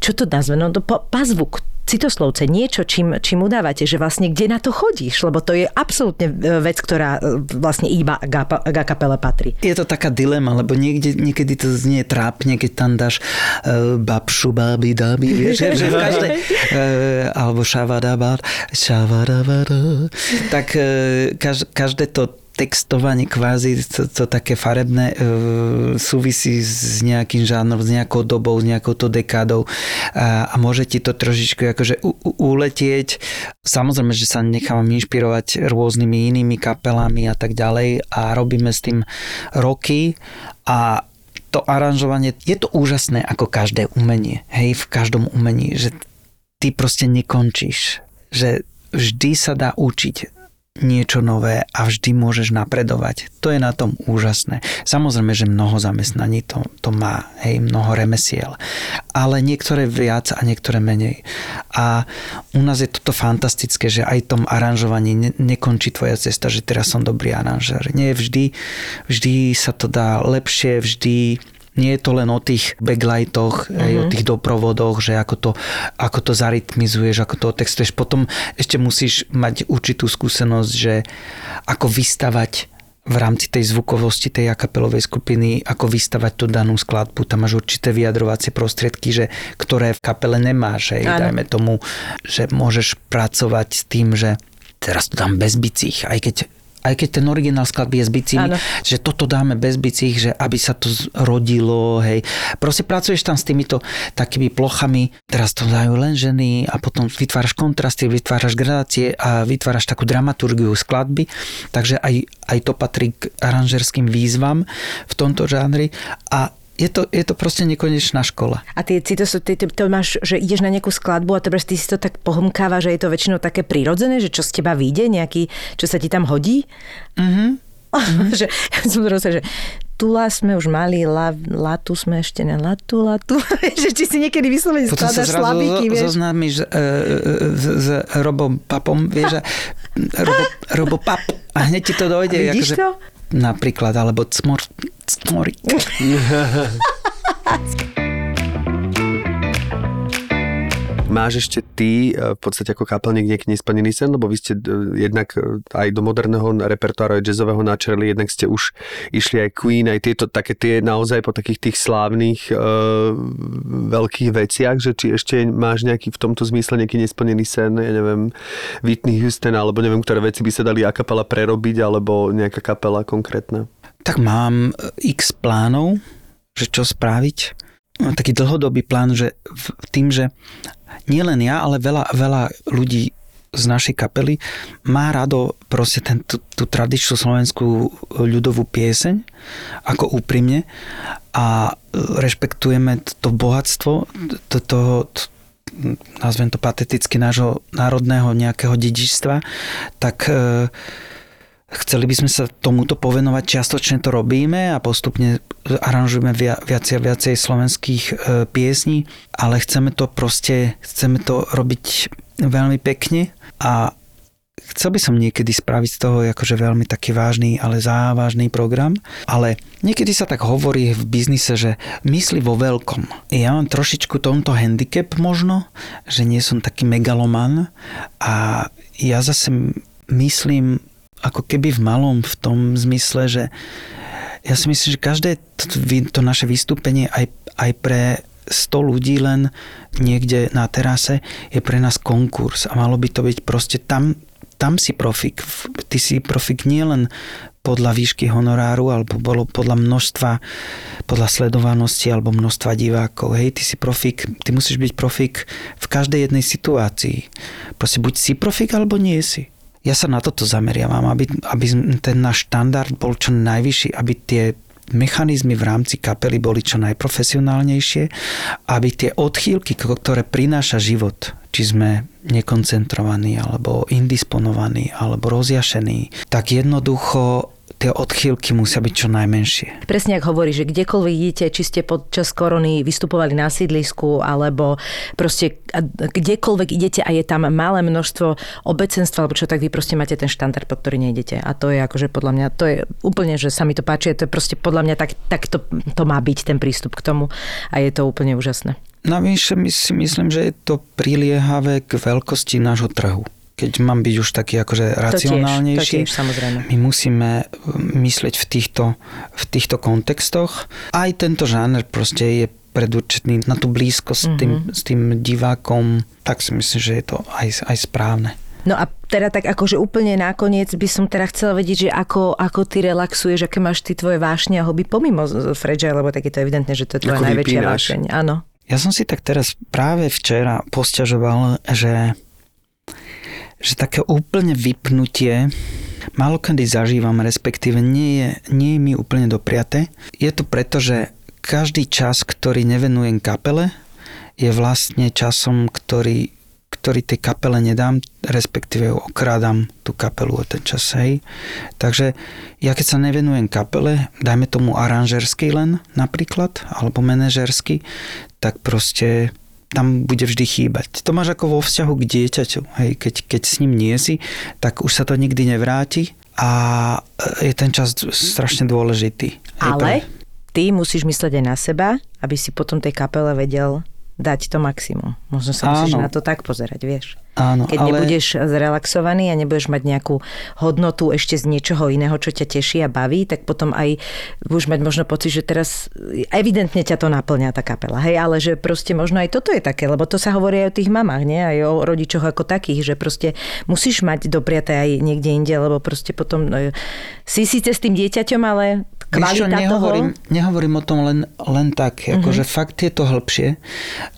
čo to nazve, no to pazvuk, citoslovce, niečo, čím, čím udávate, že vlastne kde na to chodíš, lebo to je absolútne e, vec, ktorá e, vlastne iba k kapele patrí. Je to taká dilema, lebo niekde, niekedy to znie trápne, keď tam dáš uh, babšu, babi, dabi, vieš, že v [laughs] každej, uh, alebo šavadabad, šavadabada, tak uh, každé to textovanie kvázi, to, to také farebné e, súvisí s nejakým žánrom, s nejakou dobou, s nejakou to dekádou. A, a môže ti to trošičku akože u, u, uletieť. Samozrejme, že sa nechávam inšpirovať rôznymi inými kapelami a tak ďalej a robíme s tým roky. A to aranžovanie, je to úžasné ako každé umenie, hej, v každom umení, že ty proste nekončíš, že vždy sa dá učiť niečo nové a vždy môžeš napredovať. To je na tom úžasné. Samozrejme, že mnoho zamestnaní to, to má, hej, mnoho remesiel. Ale niektoré viac a niektoré menej. A u nás je toto fantastické, že aj tom aranžovaní ne, nekončí tvoja cesta, že teraz som dobrý aranžer. Nie, vždy, vždy sa to dá lepšie, vždy nie je to len o tých backlightoch, mm-hmm. aj o tých doprovodoch, že ako to, ako to zarytmizuješ, ako to textuješ. Potom ešte musíš mať určitú skúsenosť, že ako vystavať v rámci tej zvukovosti tej akapelovej skupiny, ako vystavať tú danú skladbu. Tam máš určité vyjadrovacie prostriedky, že, ktoré v kapele nemáš. Hej. Dajme tomu, že môžeš pracovať s tým, že teraz to dám bez bicích, aj keď aj keď ten originál skladby je s bicími, ano. že toto dáme bez bicích, že aby sa to rodilo, hej. Proste pracuješ tam s týmito takými plochami, teraz to dajú len ženy a potom vytváraš kontrasty, vytváraš gradácie a vytváraš takú dramaturgiu skladby, takže aj, aj to patrí k aranžerským výzvam v tomto žánri a je to, je to proste nekonečná škola. A ty, ty, to, ty, ty to máš, že ideš na nejakú skladbu a ty si to tak pohomkáva, že je to väčšinou také prirodzené, že čo z teba vyjde, nejaký, čo sa ti tam hodí? Mhm. Mm-hmm. [laughs] že, som rozumel, že tula sme už mali, la, latu sme ešte ne, latu, latu. [laughs] že či si niekedy vyslovene skladaš slabiky, vieš. zoznámiš uh, s, s Robom Papom, vieš, a [laughs] Robo, Robo Pap a hneď ti to dojde. A vidíš akože, to? Napríklad, alebo cmor, cmori. [laughs] Máš ešte ty e, v podstate ako kapelník nejaký nesplnený sen, lebo vy ste e, jednak e, aj do moderného repertoáru aj jazzového načerli, jednak ste už išli aj Queen, aj tieto také tie naozaj po takých tých slávnych uh, veľkých veciach, že či ešte máš nejaký v tomto zmysle nejaký nesplnený sen, ja neviem, Whitney Houston, alebo neviem, ktoré veci by sa dali a kapela prerobiť, alebo nejaká kapela konkrétna? Tak mám x plánov, že čo spraviť. Taký dlhodobý plán, že v tým, že nielen ja, ale veľa, veľa ľudí z našej kapely má rado proste ten, tú, tú tradičnú slovenskú ľudovú pieseň ako úprimne a rešpektujeme to bohatstvo to, toho, to, nazvem to pateticky, nášho národného nejakého dedičstva, tak e, chceli by sme sa tomuto povenovať, čiastočne to robíme a postupne aranžujeme viacej a viacej slovenských e, piesní, ale chceme to proste, chceme to robiť veľmi pekne a chcel by som niekedy spraviť z toho akože veľmi taký vážny, ale závažný program, ale niekedy sa tak hovorí v biznise, že mysli vo veľkom. Ja mám trošičku tomto handicap možno, že nie som taký megaloman a ja zase myslím ako keby v malom v tom zmysle, že ja si myslím, že každé to, naše vystúpenie aj, aj pre 100 ľudí len niekde na terase je pre nás konkurs a malo by to byť proste tam, tam si profik. Ty si profik nielen podľa výšky honoráru alebo bolo podľa množstva, podľa sledovanosti alebo množstva divákov. Hej, ty si profik, ty musíš byť profik v každej jednej situácii. Proste buď si profik alebo nie si. Ja sa na toto zameriavam, aby, aby ten náš štandard bol čo najvyšší, aby tie mechanizmy v rámci kapely boli čo najprofesionálnejšie, aby tie odchýlky, ktoré prináša život, či sme nekoncentrovaní, alebo indisponovaní, alebo rozjašení, tak jednoducho tie odchýlky musia byť čo najmenšie. Presne ak hovorí, že kdekoľvek idete, či ste počas korony vystupovali na sídlisku, alebo proste kdekoľvek idete a je tam malé množstvo obecenstva, alebo čo, tak vy proste máte ten štandard, po ktorý nejdete. A to je akože podľa mňa, to je úplne, že sa mi to páči, to je proste podľa mňa tak, tak to, to má byť ten prístup k tomu a je to úplne úžasné. Navyše si myslím, že je to priliehavé k veľkosti nášho trhu keď mám byť už taký akože racionálnejší, to tiež, to tiež, samozrejme. my musíme myslieť v týchto, v týchto kontextoch. Aj tento žáner proste je predurčený na tú blízkosť mm-hmm. s, tým, s tým divákom, tak si myslím, že je to aj, aj správne. No a teda tak akože úplne nakoniec by som teda chcela vedieť, že ako, ako ty relaxuješ, aké máš ty tvoje vášne a hobby pomimo Fredža, lebo tak je to evidentné, že to je tvoja ako najväčšia vášeň. Áno. Ja som si tak teraz práve včera posťažoval, že že také úplne vypnutie málo kedy zažívam, respektíve nie je, nie je mi úplne dopriaté. Je to preto, že každý čas, ktorý nevenujem kapele, je vlastne časom, ktorý, ktorý tej kapele nedám, respektíve okrádam tú kapelu o ten čas. Hej. Takže ja keď sa nevenujem kapele, dajme tomu aranžersky len napríklad, alebo manažersky, tak proste tam bude vždy chýbať. To máš ako vo vzťahu k dieťaťu. Hej, keď, keď s ním nie si, tak už sa to nikdy nevráti a je ten čas strašne dôležitý. Ale ty musíš mysleť aj na seba, aby si potom tej kapele vedel dať to maximum. Možno sa musíš Áno. na to tak pozerať, vieš. Áno, Keď ale... nebudeš zrelaxovaný a nebudeš mať nejakú hodnotu ešte z niečoho iného, čo ťa teší a baví, tak potom aj budeš mať možno pocit, že teraz evidentne ťa to naplňa tá kapela. Hej, ale že proste možno aj toto je také, lebo to sa hovorí aj o tých mamách, nie? Aj o rodičoch ako takých, že proste musíš mať dopriaté aj niekde inde, lebo proste potom no, si síce s tým dieťaťom, ale kvalita čo, nehovorím, toho... nehovorím o tom len, len tak, mm-hmm. akože fakt je to hĺbšie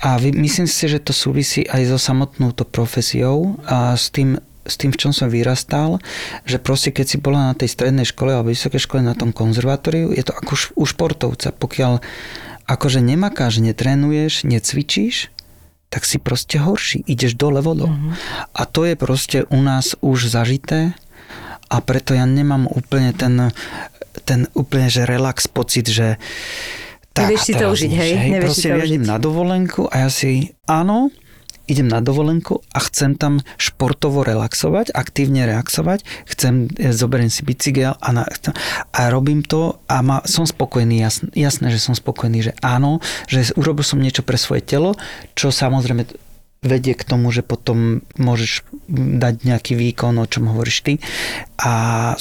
a vy, myslím si, že to súvisí aj so samotnou to profesiou a s tým, s tým, v čom som vyrastal, že proste keď si bola na tej strednej škole alebo vysokej škole na tom konzervatóriu, je to ako u športovca. Pokiaľ akože nemakáš, netrénuješ, necvičíš, tak si proste horší. Ideš dole vodou. Mm-hmm. A to je proste u nás už zažité a preto ja nemám úplne ten ten úplne, že relax pocit, že tak, Nevieš si to užiť, hej? hej Nevieš proste si to ja idem na dovolenku a ja si, áno, idem na dovolenku a chcem tam športovo relaxovať, aktívne relaxovať, chcem, ja zoberiem si bicykel a, na, a robím to a ma, som spokojný, jasné, jasné, že som spokojný, že áno, že urobil som niečo pre svoje telo, čo samozrejme vedie k tomu, že potom môžeš dať nejaký výkon, o čom hovoríš ty a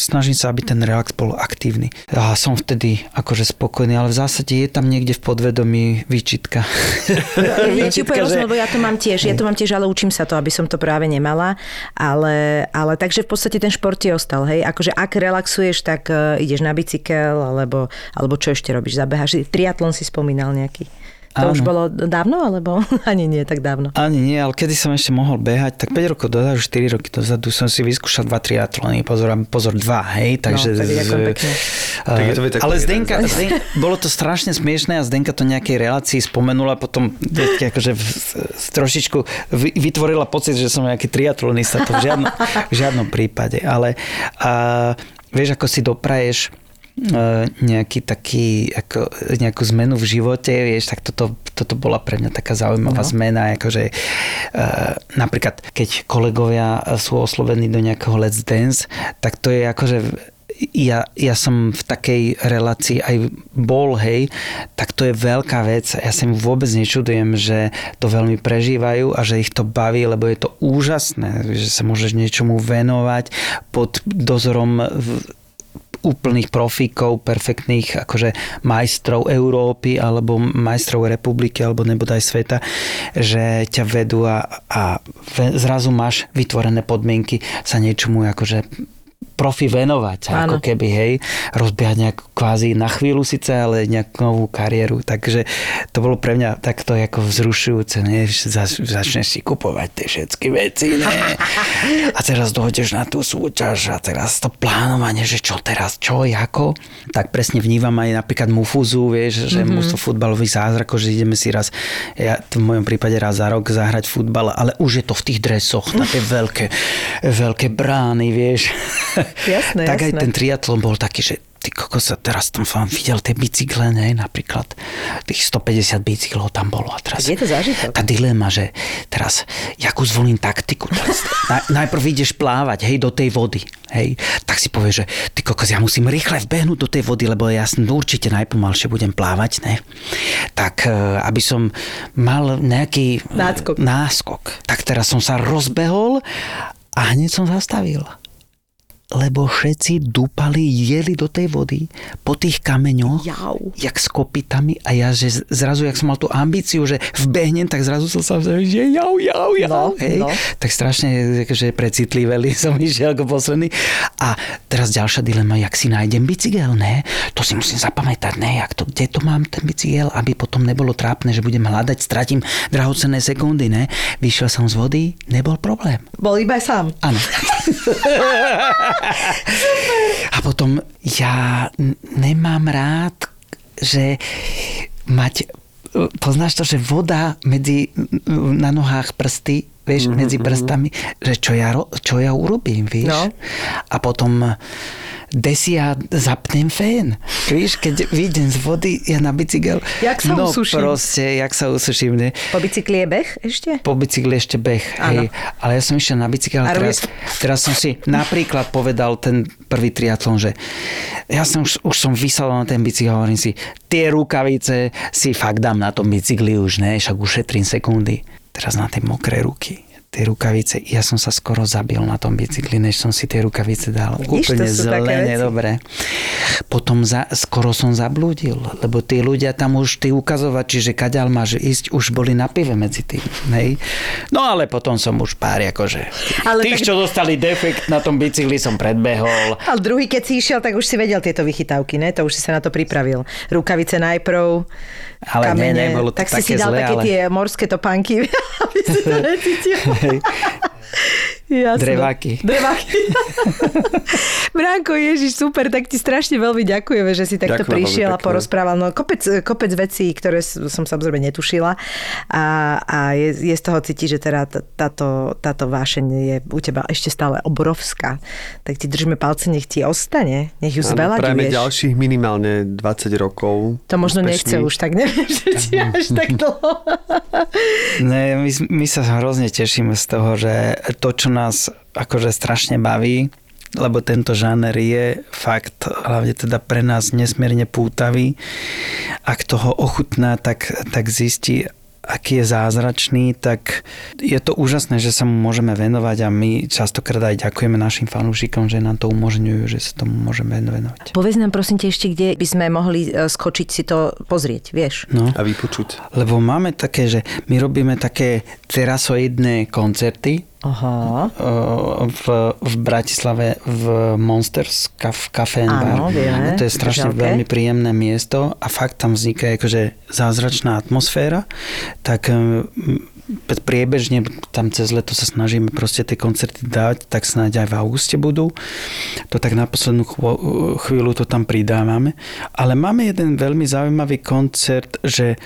snažím sa, aby ten relax bol aktívny. A som vtedy akože spokojný, ale v zásade je tam niekde v podvedomí výčitka. [laughs] Ja ti úplne rozumiem, lebo ja to mám tiež, ja to mám tiež, ale učím sa to, aby som to práve nemala, ale, ale takže v podstate ten šport ti ostal, hej, akože ak relaxuješ, tak uh, ideš na bicykel, alebo, alebo čo ešte robíš, zabeháš, triatlon si spomínal nejaký. To Áno. už bolo dávno, alebo [laughs] ani nie tak dávno? Ani nie, ale kedy som ešte mohol behať, tak 5 rokov dozadu, 4 roky dozadu som si vyskúšal dva triatlony, pozor, pozor dva, hej, takže... No, tak ďakujem pekne. Tak je to veď ako ale Zdenka, z- Zden, bolo to strašne smiešné a Zdenka to nejakej relácii spomenula, potom akože v, trošičku vy- vytvorila pocit, že som nejaký triatlonista, to v žiadnom, v žiadnom prípade, ale a, vieš, ako si dopraješ e, nejaký taký, ako, nejakú zmenu v živote, vieš, tak toto, toto bola pre mňa taká zaujímavá no. zmena, akože e, napríklad, keď kolegovia sú oslovení do nejakého Let's Dance, tak to je akože ja, ja som v takej relácii aj bol, hej, tak to je veľká vec. Ja sa im vôbec nečudujem, že to veľmi prežívajú a že ich to baví, lebo je to úžasné, že sa môžeš niečomu venovať pod dozorom v- úplných profíkov, perfektných akože majstrov Európy alebo majstrov republiky alebo nebodaj sveta, že ťa vedú a, a zrazu máš vytvorené podmienky sa niečomu akože profi venovať, Áno. ako keby, hej, rozbiehať nejakú kvázi na chvíľu síce, ale nejakú novú kariéru, takže to bolo pre mňa takto ako vzrušujúce, ne? zač- začneš si kupovať tie všetky veci, ne? a teraz dojdeš na tú súťaž a teraz to plánovanie, že čo teraz, čo, ako, tak presne vnímam aj napríklad Mufuzu, vieš, že mm-hmm. futbalový zázrak, že ideme si raz, ja v mojom prípade raz za rok zahrať futbal, ale už je to v tých dresoch, na tie veľké, veľké brány, vieš. [laughs] Jasné, tak aj jasné. ten triatlon bol taký, že ty kokos, teraz tam som videl tie bicykle, ne, napríklad tých 150 bicyklov tam bolo a teraz Je to zážitok. tá dilema, že teraz jakú zvolím taktiku, teraz na, najprv ideš plávať, hej, do tej vody, hej, tak si povieš, že ty kokos, ja musím rýchle vbehnúť do tej vody, lebo ja určite najpomalšie budem plávať, ne, tak e, aby som mal nejaký Náskok. náskok, tak teraz som sa rozbehol a hneď som zastavil lebo všetci dúpali, jeli do tej vody po tých kameňoch, Jau. jak s kopitami a ja, že zrazu, jak som mal tú ambíciu, že vbehnem, tak zrazu som sa že jau, jau, jau, No, hej. no. Tak strašne že precitliveli [laughs] som išiel ako posledný. A teraz ďalšia dilema, jak si nájdem bicykel, ne? To si musím zapamätať, ne? Jak to, kde to mám ten bicykel, aby potom nebolo trápne, že budem hľadať, stratím drahocenné sekundy, ne? Vyšiel som z vody, nebol problém. Bol iba sám. Áno. [laughs] A potom ja nemám rád, že mať poznáš to, že voda medzi, na nohách prsty, vieš, medzi prstami, že čo ja, čo ja urobím, vieš. No. A potom desi ja zapnem fén. Víš, keď vyjdem z vody, ja na bicykel. Jak sa no, usuším. proste, jak sa usuším. Ne? Po bicykli je beh ešte? po bicykli ešte beh, hej. Ale ja som išiel na bicykel A teraz, teraz som si napríklad povedal ten prvý triatlon, že ja som už, už som vysal na ten bicykel hovorím si, tie rukavice si fakt dám na tom bicykli už, ne, však ušetrím sekundy. Teraz na tie mokré ruky tie rukavice. Ja som sa skoro zabil na tom bicykli, než som si tie rukavice dal. Vidíš, Úplne zle, nedobre. Potom za, skoro som zablúdil, lebo tí ľudia tam už, tí ukazovači, že kaďal máš ísť, už boli na pive medzi tým. Hej. No ale potom som už pár, akože... Ale tých, tak- čo dostali defekt na tom bicykli, som predbehol. Ale druhý, keď si išiel, tak už si vedel tieto vychytávky, ne? To už si sa na to pripravil. Rukavice najprv, Ale nie, kamene. nebolo to tak si si také dal zlé, také ale- tie morské topánky, [laughs] aby si to [laughs] necítil. [laughs] Jasné. Dreváky. Dreváky. [laughs] Branko, Ježiš, super, tak ti strašne veľmi ďakujeme, že si takto Ďakujem prišiel a porozprával. No, kopec, kopec vecí, ktoré som samozrejme netušila a, a je, je z toho cítiť, že teda táto, táto vášeň je u teba ešte stále obrovská. Tak ti držíme palce, nech ti ostane, nech ju zveľaďuješ. ďalších minimálne 20 rokov. To možno nechce úspešných. už, tak neviem, že či [laughs] až tak dlho. Ne, my, my sa hrozne tešíme z toho, že to, čo nás akože strašne baví, lebo tento žáner je fakt, hlavne teda pre nás nesmierne pútavý. Ak toho ochutná, tak, tak zistí, aký je zázračný, tak je to úžasné, že sa mu môžeme venovať a my častokrát aj ďakujeme našim fanúšikom, že nám to umožňujú, že sa tomu môžeme venovať. Povedz nám prosím te ešte, kde by sme mohli e, skočiť si to pozrieť, vieš? No. A vypočuť. Lebo máme také, že my robíme také terasoidné koncerty, Aha. v, v Bratislave v Monsters v Café and Bar. Áno, vieme, to je strašne držalke. veľmi príjemné miesto a fakt tam vzniká akože zázračná atmosféra. Tak priebežne tam cez leto sa snažíme proste tie koncerty dať, tak snáď aj v auguste budú. To tak na poslednú chvíľu to tam pridávame. Ale máme jeden veľmi zaujímavý koncert, že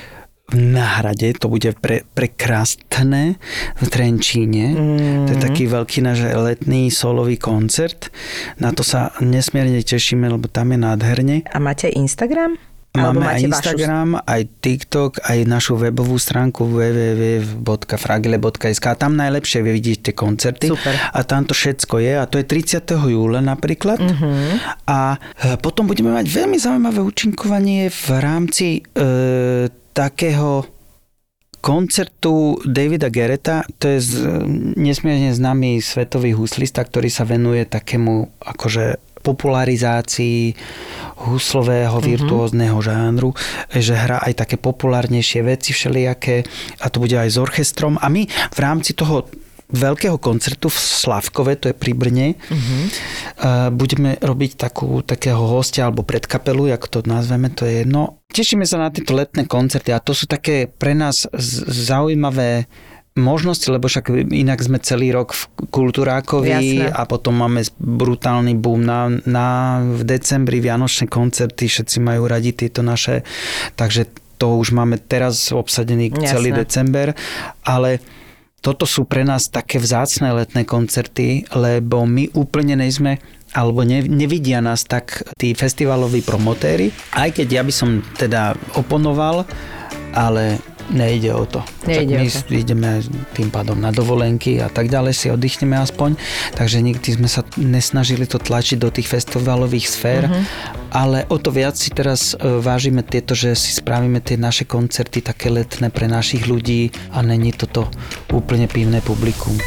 v Náhrade, to bude pre, prekrásne v Trenčíne. Mm. To je taký veľký náš letný solový koncert. Na to sa nesmierne tešíme, lebo tam je nádherne. A máte Instagram? Máme aj Instagram, aj TikTok, aj našu webovú stránku www.fragile.sk. Tam najlepšie vidíte tie koncerty. Super. A tam to všetko je. A to je 30. júla napríklad. Mhm. A e, potom budeme mať veľmi zaujímavé účinkovanie v rámci e, takého koncertu Davida Gereta, to je z, nesmierne známy svetový huslista, ktorý sa venuje takému akože popularizácii huslového virtuózneho žánru, že hrá aj také populárnejšie veci všelijaké a to bude aj s orchestrom. A my v rámci toho veľkého koncertu v Slavkove, to je pri Brne, uh-huh. budeme robiť takú, takého hostia alebo predkapelu, ako to nazveme, to je jedno. Tešíme sa na tieto letné koncerty a to sú také pre nás zaujímavé možnosti, lebo však inak sme celý rok v kultúrákovi Jasné. a potom máme brutálny boom na, na v decembri Vianočné koncerty, všetci majú radi tieto naše, takže to už máme teraz obsadený Jasné. celý december, ale toto sú pre nás také vzácne letné koncerty, lebo my úplne nejsme alebo ne, nevidia nás tak tí festivaloví promotéri, aj keď ja by som teda oponoval, ale nejde o to. Nejde tak my o to. ideme tým pádom na dovolenky a tak ďalej si oddychneme aspoň, takže nikdy sme sa nesnažili to tlačiť do tých festivalových sfér, Mhm. ale o to viac si teraz e, vážime tieto, že si spravíme tie naše koncerty také letné pre našich ľudí a není toto úplne pivné publikum.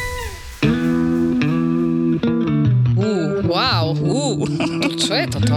Ú, wow, ú, [laughs] čo je toto?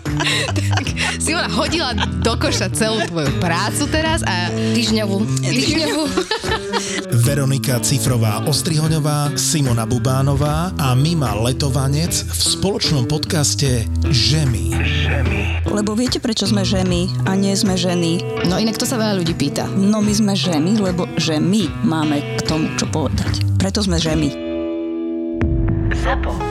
Simona hodila do koša celú tvoju prácu teraz a týždňovú. Týždňovú. Veronika Cifrová Ostrihoňová, Simona Bubánová a Mima Letovanec v spoločnom podcaste Žemy. Lebo viete, prečo sme ženy a nie sme ženy? No inak to sa veľa ľudí pýta. No my sme ženy, lebo že my máme k tomu čo povedať. Preto sme ženy. ZAPO.